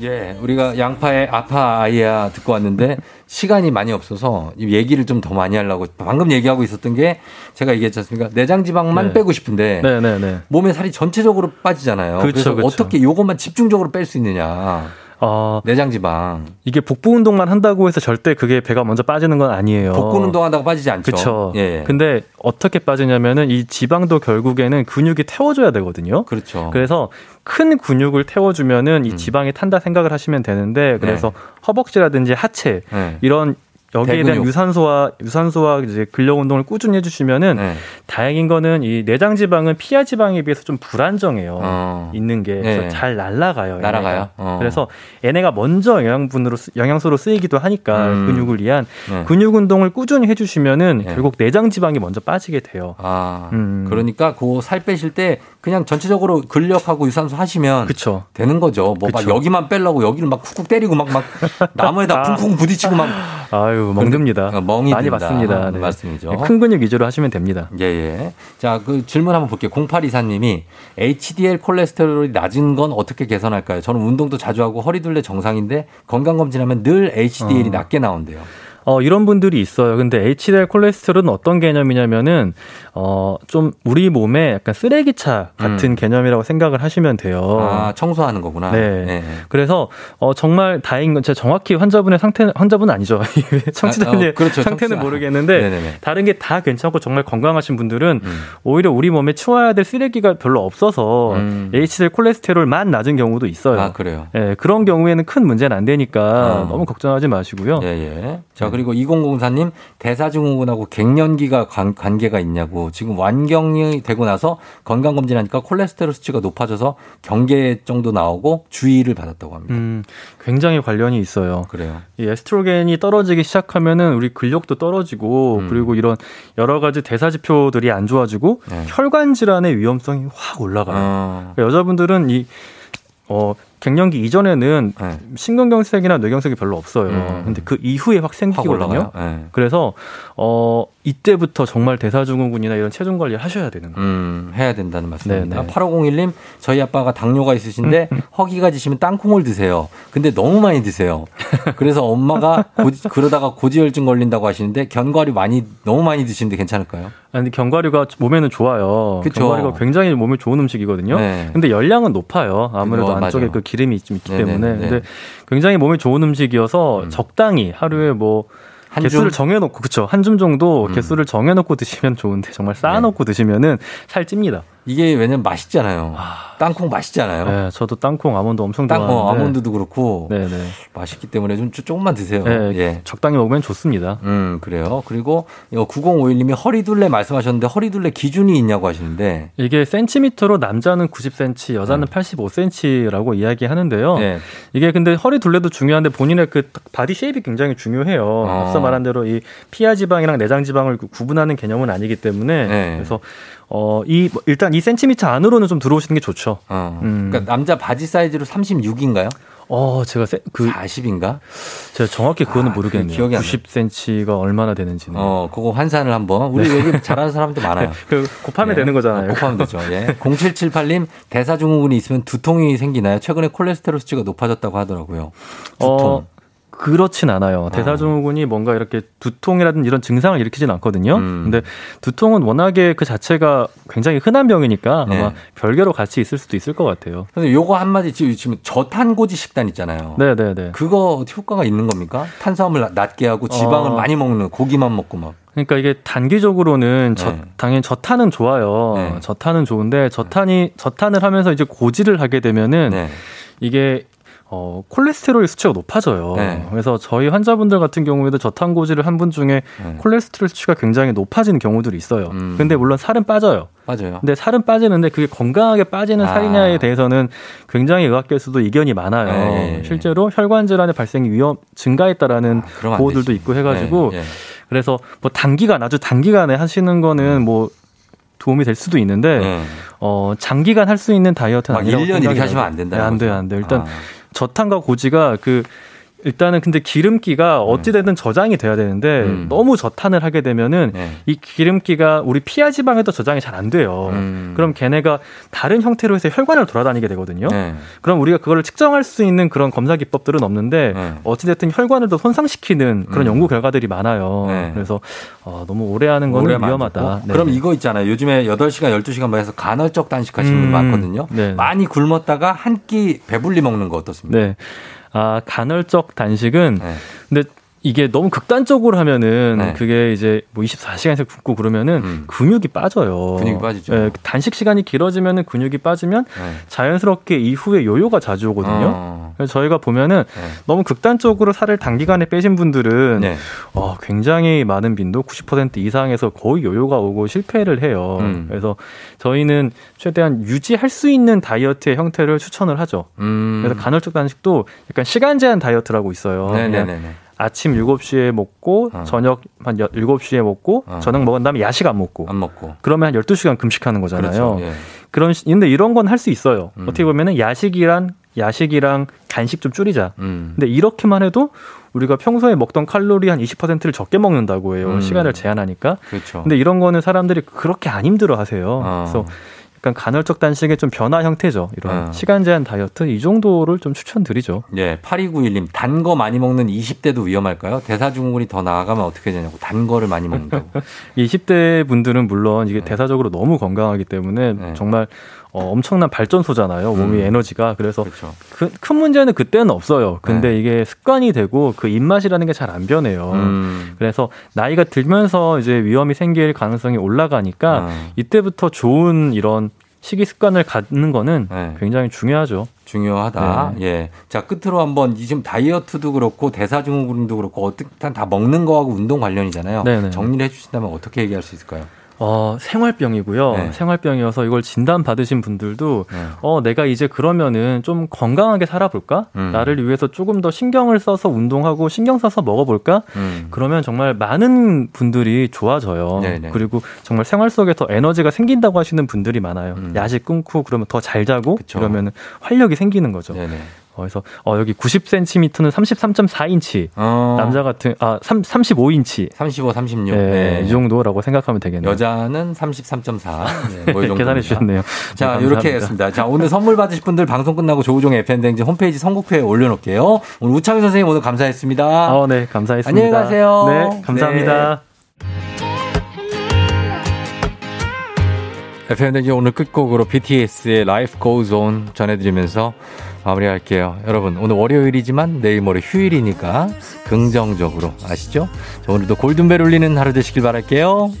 A: 예, 우리가 양파의 아파 아이야 듣고 왔는데 시간이 많이 없어서 이 얘기를 좀 더 많이 하려고 방금 얘기하고 있었던 게 제가 얘기했지 않습니까? 내장 지방만
M: 네.
A: 빼고 싶은데
M: 네, 네, 네.
A: 몸에 살이 전체적으로 빠지잖아요.
M: 그렇죠,
A: 그래서
M: 그렇죠.
A: 어떻게 요것만 집중적으로 뺄 수 있느냐?
M: 어,
A: 내장 지방.
M: 이게 복부 운동만 한다고 해서 절대 그게 배가 먼저 빠지는 건 아니에요.
A: 복근 운동한다고 빠지지 않죠.
M: 그렇죠.
A: 예.
M: 근데 어떻게 빠지냐면은 이 지방도 결국에는 근육이 태워줘야 되거든요.
A: 그렇죠.
M: 그래서 큰 근육을 태워주면은
A: 음.
M: 이 지방이 탄다 생각을 하시면 되는데 그래서 허벅지라든지 하체
A: 네.
M: 이런 여기에 대한
A: 대근육.
M: 유산소와 유산소와 이제 근력 운동을 꾸준히 해주시면은
A: 네.
M: 다행인 거는 이 내장 지방은 피하 지방에 비해서 좀 불안정해요.
A: 어.
M: 있는 게
A: 네.
M: 잘 날아가요. 얘네가.
A: 날아가요? 어.
M: 그래서 얘네가 먼저 영양분으로 쓰- 영양소로 쓰이기도 하니까
A: 음.
M: 근육을 위한
A: 네.
M: 근육 운동을 꾸준히 해주시면은
A: 네.
M: 결국 내장 지방이 먼저 빠지게 돼요.
A: 아,
M: 음.
A: 그러니까 그 살 빼실 때 그냥 전체적으로 근력하고 유산소 하시면
M: 그쵸.
A: 되는 거죠. 뭐 막. 여기만 빼려고 여기를 막 쿡쿡 때리고 막 막 나무에다 [LAUGHS]
M: 아.
A: 쿵쿵 부딪히고 막
M: 아유 멍듭니다.
A: 어, 멍이
M: 많이
A: 든다.
M: 봤습니다.
A: 네, 말씀이죠.
M: 큰 근육 위주로 하시면 됩니다.
A: 예, 예. 자, 그 질문 한번 볼게요. 0824님이 HDL 콜레스테롤이 낮은 건 어떻게 개선할까요? 저는 운동도 자주 하고 허리둘레 정상인데 건강 검진하면 늘 HDL이
M: 어.
A: 낮게 나온대요.
M: 어, 이런 분들이 있어요. 근데 HDL 콜레스테롤은 어떤 개념이냐면은, 어, 좀 우리 몸에 약간 쓰레기차 같은 개념이라고 생각을 하시면 돼요.
A: 음. 아, 청소하는 거구나.
M: 어. 네.
A: 예.
M: 그래서 어 정말 다행인 건 제가 정확히 환자분의 상태 환자분은 아니죠. [LAUGHS] 청취자님
A: 아, 어, 그렇죠.
M: 상태는
A: 청취자.
M: 모르겠는데
A: 네네네.
M: 다른 게 다 괜찮고 정말 건강하신 분들은
A: 음.
M: 오히려 우리 몸에 치워야 될 쓰레기가 별로 없어서
A: 음.
M: HDL 콜레스테롤만 낮은 경우도 있어요.
A: 아, 그래요?
M: 예, 그런 경우에는 큰 문제는 안 되니까
A: 어.
M: 너무 걱정하지 마시고요.
A: 예, 예. 자, 그리고 2004님, 대사증후군하고 갱년기가 관, 관계가 있냐고. 지금 완경이 되고 나서 건강 검진하니까 콜레스테롤 수치가 높아져서 경계 정도 나오고 주의를 받았다고 합니다.
M: 음, 굉장히 관련이 있어요.
A: 그래요.
M: 이 에스트로겐이 떨어지기 시작하면은 우리 근력도 떨어지고
A: 음.
M: 그리고 이런 여러 가지 대사 지표들이 안 좋아지고
A: 네.
M: 혈관 질환의 위험성이 확 올라가요.
A: 어,
M: 그러니까 여자분들은 이 어, 갱년기 이전에는
A: 네.
M: 신경경색이나 뇌경색이 별로 없어요.
A: 음.
M: 근데 그 이후에
A: 확확
M: 생기거든요.
A: 예.
M: 그래서 어 이때부터 정말 대사증후군이나 이런 체중 관리를 하셔야 되는 거예요.
A: 음, 해야 된다는 말씀입니다.
M: 네네. 음,
A: 8501님, 저희 아빠가 당뇨가 있으신데 허기가 지시면 땅콩을 드세요. 근데 너무 많이 드세요. 그래서 엄마가 고지- 그러다가 고지혈증 걸린다고 하시는데 견과류 많이 너무 많이 드시는데 괜찮을까요?
M: 아, 근데 견과류가 몸에는 좋아요.
A: 그쵸.
M: 견과류가 굉장히 몸에 좋은 음식이거든요.
A: 네.
M: 근데 열량은 높아요. 아무래도
A: 그거
M: 안쪽에
A: 맞아요.
M: 그 기름이 좀 있기
A: 네네,
M: 때문에.
A: 네.
M: 근데 굉장히 몸에 좋은 음식이어서 적당히 하루에 뭐
A: 한
M: 개수를
A: 줌?
M: 정해놓고 그쵸 한 줌 정도
A: 음.
M: 개수를 정해놓고 드시면 좋은데 정말 쌓아놓고 드시면은 살 찝니다.
A: 이게 왜냐면 맛있잖아요. 땅콩 맛있잖아요.
M: 네, 저도 땅콩 아몬드 엄청
A: 땅콩
M: 좋아하는데
A: 아몬드도 그렇고
M: 네, 네.
A: 맛있기 때문에 좀 조- 조금만 드세요.
M: 네,
A: 예.
M: 적당히 먹으면 좋습니다.
A: 음, 그래요. 그리고 이거 9051님이 허리둘레 말씀하셨는데 허리둘레 기준이 있냐고 하시는데
M: 이게 센티미터로 남자는 90cm, 여자는 85cm라고 이야기하는데요.
A: 네.
M: 이게 근데 허리 둘레도 중요한데 본인의 그 body shape이 굉장히 중요해요.
A: 어.
M: 앞서 말한 대로 이 피하 지방이랑 내장 지방을 구- 구분하는 개념은 아니기 때문에
A: 네.
M: 그래서 어, 이뭐 일단 2cm 안으로는 좀 들어오시는 게 좋죠.
A: 어.
M: 음.
A: 그러니까 남자 바지 사이즈로 36인가요?
M: 어, 제가 세, 그
A: 40인가?
M: 제가 정확히 그거는
A: 아,
M: 모르겠네요.
A: 그게 기억이 안 나요.
M: 90cm가 얼마나 되는지는.
A: 어, 그거 환산을 한번. 우리 여기 잘하는 사람도 많아요. [LAUGHS]
M: 그 곱하면
A: 예.
M: 되는 거잖아요.
A: 어, 곱하면 되죠. 예. 0778님, 대사증후군이 있으면 두통이 생기나요? 최근에 콜레스테롤 수치가 높아졌다고 하더라고요. 두통.
M: 어, 그렇진 않아요. 대사증후군이 뭔가 이렇게 두통이라든 이런 증상을 일으키진 않거든요.
A: 음.
M: 근데 두통은 워낙에 그 자체가 굉장히 흔한 병이니까 아마
A: 네.
M: 별개로 같이 있을 수도 있을 것 같아요.
A: 근데 요거 한마디 지금, 저탄고지 식단 있잖아요.
M: 네네네.
A: 그거 효과가 있는 겁니까? 탄수화물 나- 낮게 하고 지방을
M: 어.
A: 많이 먹는 고기만 먹고 막.
M: 그러니까 이게 단기적으로는 저-
A: 네.
M: 당연히 저탄은 좋아요.
A: 네.
M: 저탄은 좋은데 저탄이 저탄을 하면서 이제 고지를 하게 되면은
A: 네.
M: 이게 어, 콜레스테롤 수치가 높아져요.
A: 네.
M: 그래서 저희 환자분들 같은 경우에도 저탄고지를 한 분 중에
A: 네.
M: 콜레스테롤 수치가 굉장히 높아지는 경우들이 있어요.
A: 음.
M: 근데 물론 살은 빠져요.
A: 맞아요.
M: 근데 살은 빠지는데 그게 건강하게 빠지는
A: 아.
M: 살이냐에 대해서는 굉장히 의학계에서도 이견이 많아요.
A: 네, 예.
M: 실제로 혈관 질환의 발생 위험 증가했다라는
A: 아, 되지.
M: 있고 해가지고
A: 네, 예.
M: 그래서 뭐 단기간 아주 단기간에 하시는 거는 뭐 도움이 될 수도 있는데
A: 네.
M: 어 장기간 할 수 있는 다이어트는
A: 막
M: 아니라고
A: 1년 이렇게 하시면. 안 된다.
M: 네, 안 돼요, 안 돼요. 일단
A: 아.
M: 저탄과 고지가 그 일단은 근데 기름기가 어찌되든 저장이 돼야 되는데
A: 음.
M: 너무 저탄을 하게 되면은
A: 네.
M: 이 기름기가 우리 피하 지방에도 저장이 잘 안 돼요.
A: 음.
M: 그럼 걔네가 다른 형태로 해서 혈관을 돌아다니게 되거든요.
A: 네.
M: 그럼 우리가 그거를 측정할 수 있는 그런 검사 기법들은 없는데
A: 네.
M: 어찌됐든 혈관을 더 손상시키는 그런
A: 음.
M: 연구 결과들이 많아요.
A: 네.
M: 그래서 어, 너무 오래 하는
A: 만들고.
M: 위험하다. 네.
A: 그럼 이거 있잖아요. 요즘에 8시간, 12시간 뭐 해서 간헐적 단식하시는 분
M: 음.
A: 많거든요.
M: 네.
A: 많이 굶었다가 한 끼 배불리 먹는 거 어떻습니까?
M: 네. 아, 간헐적 단식은
A: 네.
M: 근데 이게 너무 극단적으로 하면은
A: 네.
M: 그게 이제 뭐 24시간에서 굶고 그러면은
A: 음.
M: 근육이 빠져요.
A: 근육이 빠지죠.
M: 네, 단식 시간이 길어지면은 근육이 빠지면
A: 네.
M: 자연스럽게 이후에 요요가 자주 오거든요.
A: 어.
M: 그래서 저희가 보면은
A: 네.
M: 너무 극단적으로 살을 단기간에 빼신 분들은
A: 네.
M: 어, 굉장히 많은 빈도 90% 이상에서 거의 요요가 오고 실패를 해요.
A: 음.
M: 그래서 저희는 최대한 유지할 수 있는 다이어트의 형태를 추천을 하죠.
A: 음.
M: 그래서 간헐적 단식도 약간 시간 제한 다이어트라고 있어요.
A: 네네네.
M: 아침 7시에 먹고
A: 어.
M: 저녁 한 7시에 먹고
A: 어.
M: 저녁 먹은 다음에 야식 안 먹고
A: 안 먹고.
M: 그러면 한 12시간 금식하는 거잖아요.
A: 그렇죠. 예.
M: 그런 시- 근데 이런 건 할 수 있어요.
A: 음.
M: 어떻게 보면은 야식이란 야식이랑 간식 좀 줄이자.
A: 음.
M: 근데 이렇게만 해도 우리가 평소에 먹던 칼로리 한 20%를 적게 먹는다고 해요.
A: 음.
M: 시간을 제한하니까.
A: 그렇죠.
M: 근데 이런 거는 사람들이 그렇게 안 힘들어 하세요.
A: 어.
M: 그래서 약간 간헐적 단식의 좀 변화 형태죠. 이런
A: 어.
M: 시간 제한 다이어트 이 정도를 좀 추천드리죠.
A: 예, 8291님, 단 거 많이 먹는 20대도 위험할까요? 대사증후군이 더 나아가면 어떻게 되냐고. 단 거를 많이 먹는다고. [LAUGHS]
M: 20대 분들은 물론 이게
A: 네.
M: 대사적으로 너무 건강하기 때문에
A: 네.
M: 정말 어, 엄청난 발전소잖아요. 몸이
A: 음.
M: 에너지가. 그래서
A: 그렇죠.
M: 그, 큰 문제는 그때는 없어요. 근데
A: 네.
M: 이게 습관이 되고 그 입맛이라는 게 잘 안 변해요.
A: 음.
M: 그래서 나이가 들면서 이제 위험이 생길 가능성이 올라가니까
A: 어.
M: 이때부터 좋은 이런 식이 습관을 갖는 거는
A: 네.
M: 굉장히 중요하죠.
A: 중요하다.
M: 네.
A: 예. 자, 끝으로 한번 이 지금 다이어트도 그렇고 대사증후군도 그렇고 어떻게 다 먹는 거하고 운동 관련이잖아요.
M: 네네.
A: 정리를 해 주신다면 어떻게 얘기할 수 있을까요?
M: 어, 생활병이고요.
A: 네.
M: 생활병이어서 이걸 진단 받으신 분들도
A: 네.
M: 어, 내가 이제 그러면은 좀 건강하게 살아볼까?
A: 음.
M: 나를 위해서 조금 더 신경을 써서 운동하고 신경 써서 먹어볼까?
A: 음.
M: 그러면 정말 많은 분들이 좋아져요.
A: 네네.
M: 그리고 정말 생활 속에서 에너지가 생긴다고 하시는 분들이 많아요.
A: 음.
M: 야식 끊고 그러면 더 잘 자고. 그러면 활력이 생기는 거죠.
A: 네네.
M: 어, 그래서 어, 여기 90cm는 33.4인치.
A: 어.
M: 남자 같은 아 3, 35인치.
A: 35, 36.
M: 네,
A: 네.
M: 이 정도라고 생각하면 되겠네요.
A: 여자는 33.4. 네, [LAUGHS] 정도입니다.
M: 계산해 주셨네요.
A: 자,
M: 네,
A: 이렇게. 했습니다. 자, 오늘 선물 받으실 분들 방송 끝나고 조우종 FM댕진 홈페이지 선곡표에 올려놓을게요. 오늘 우창희 선생님 오늘 감사했습니다.
M: 어, 네, 감사했습니다.
A: 안녕히 가세요.
M: 네, 감사합니다.
A: FM댕진 오늘 끝곡으로 BTS의 Life Goes On 전해드리면서 마무리할게요. 여러분, 오늘 월요일이지만 내일 모레 휴일이니까 긍정적으로 아시죠? 자, 오늘도 골든벨 울리는 하루 되시길 바랄게요.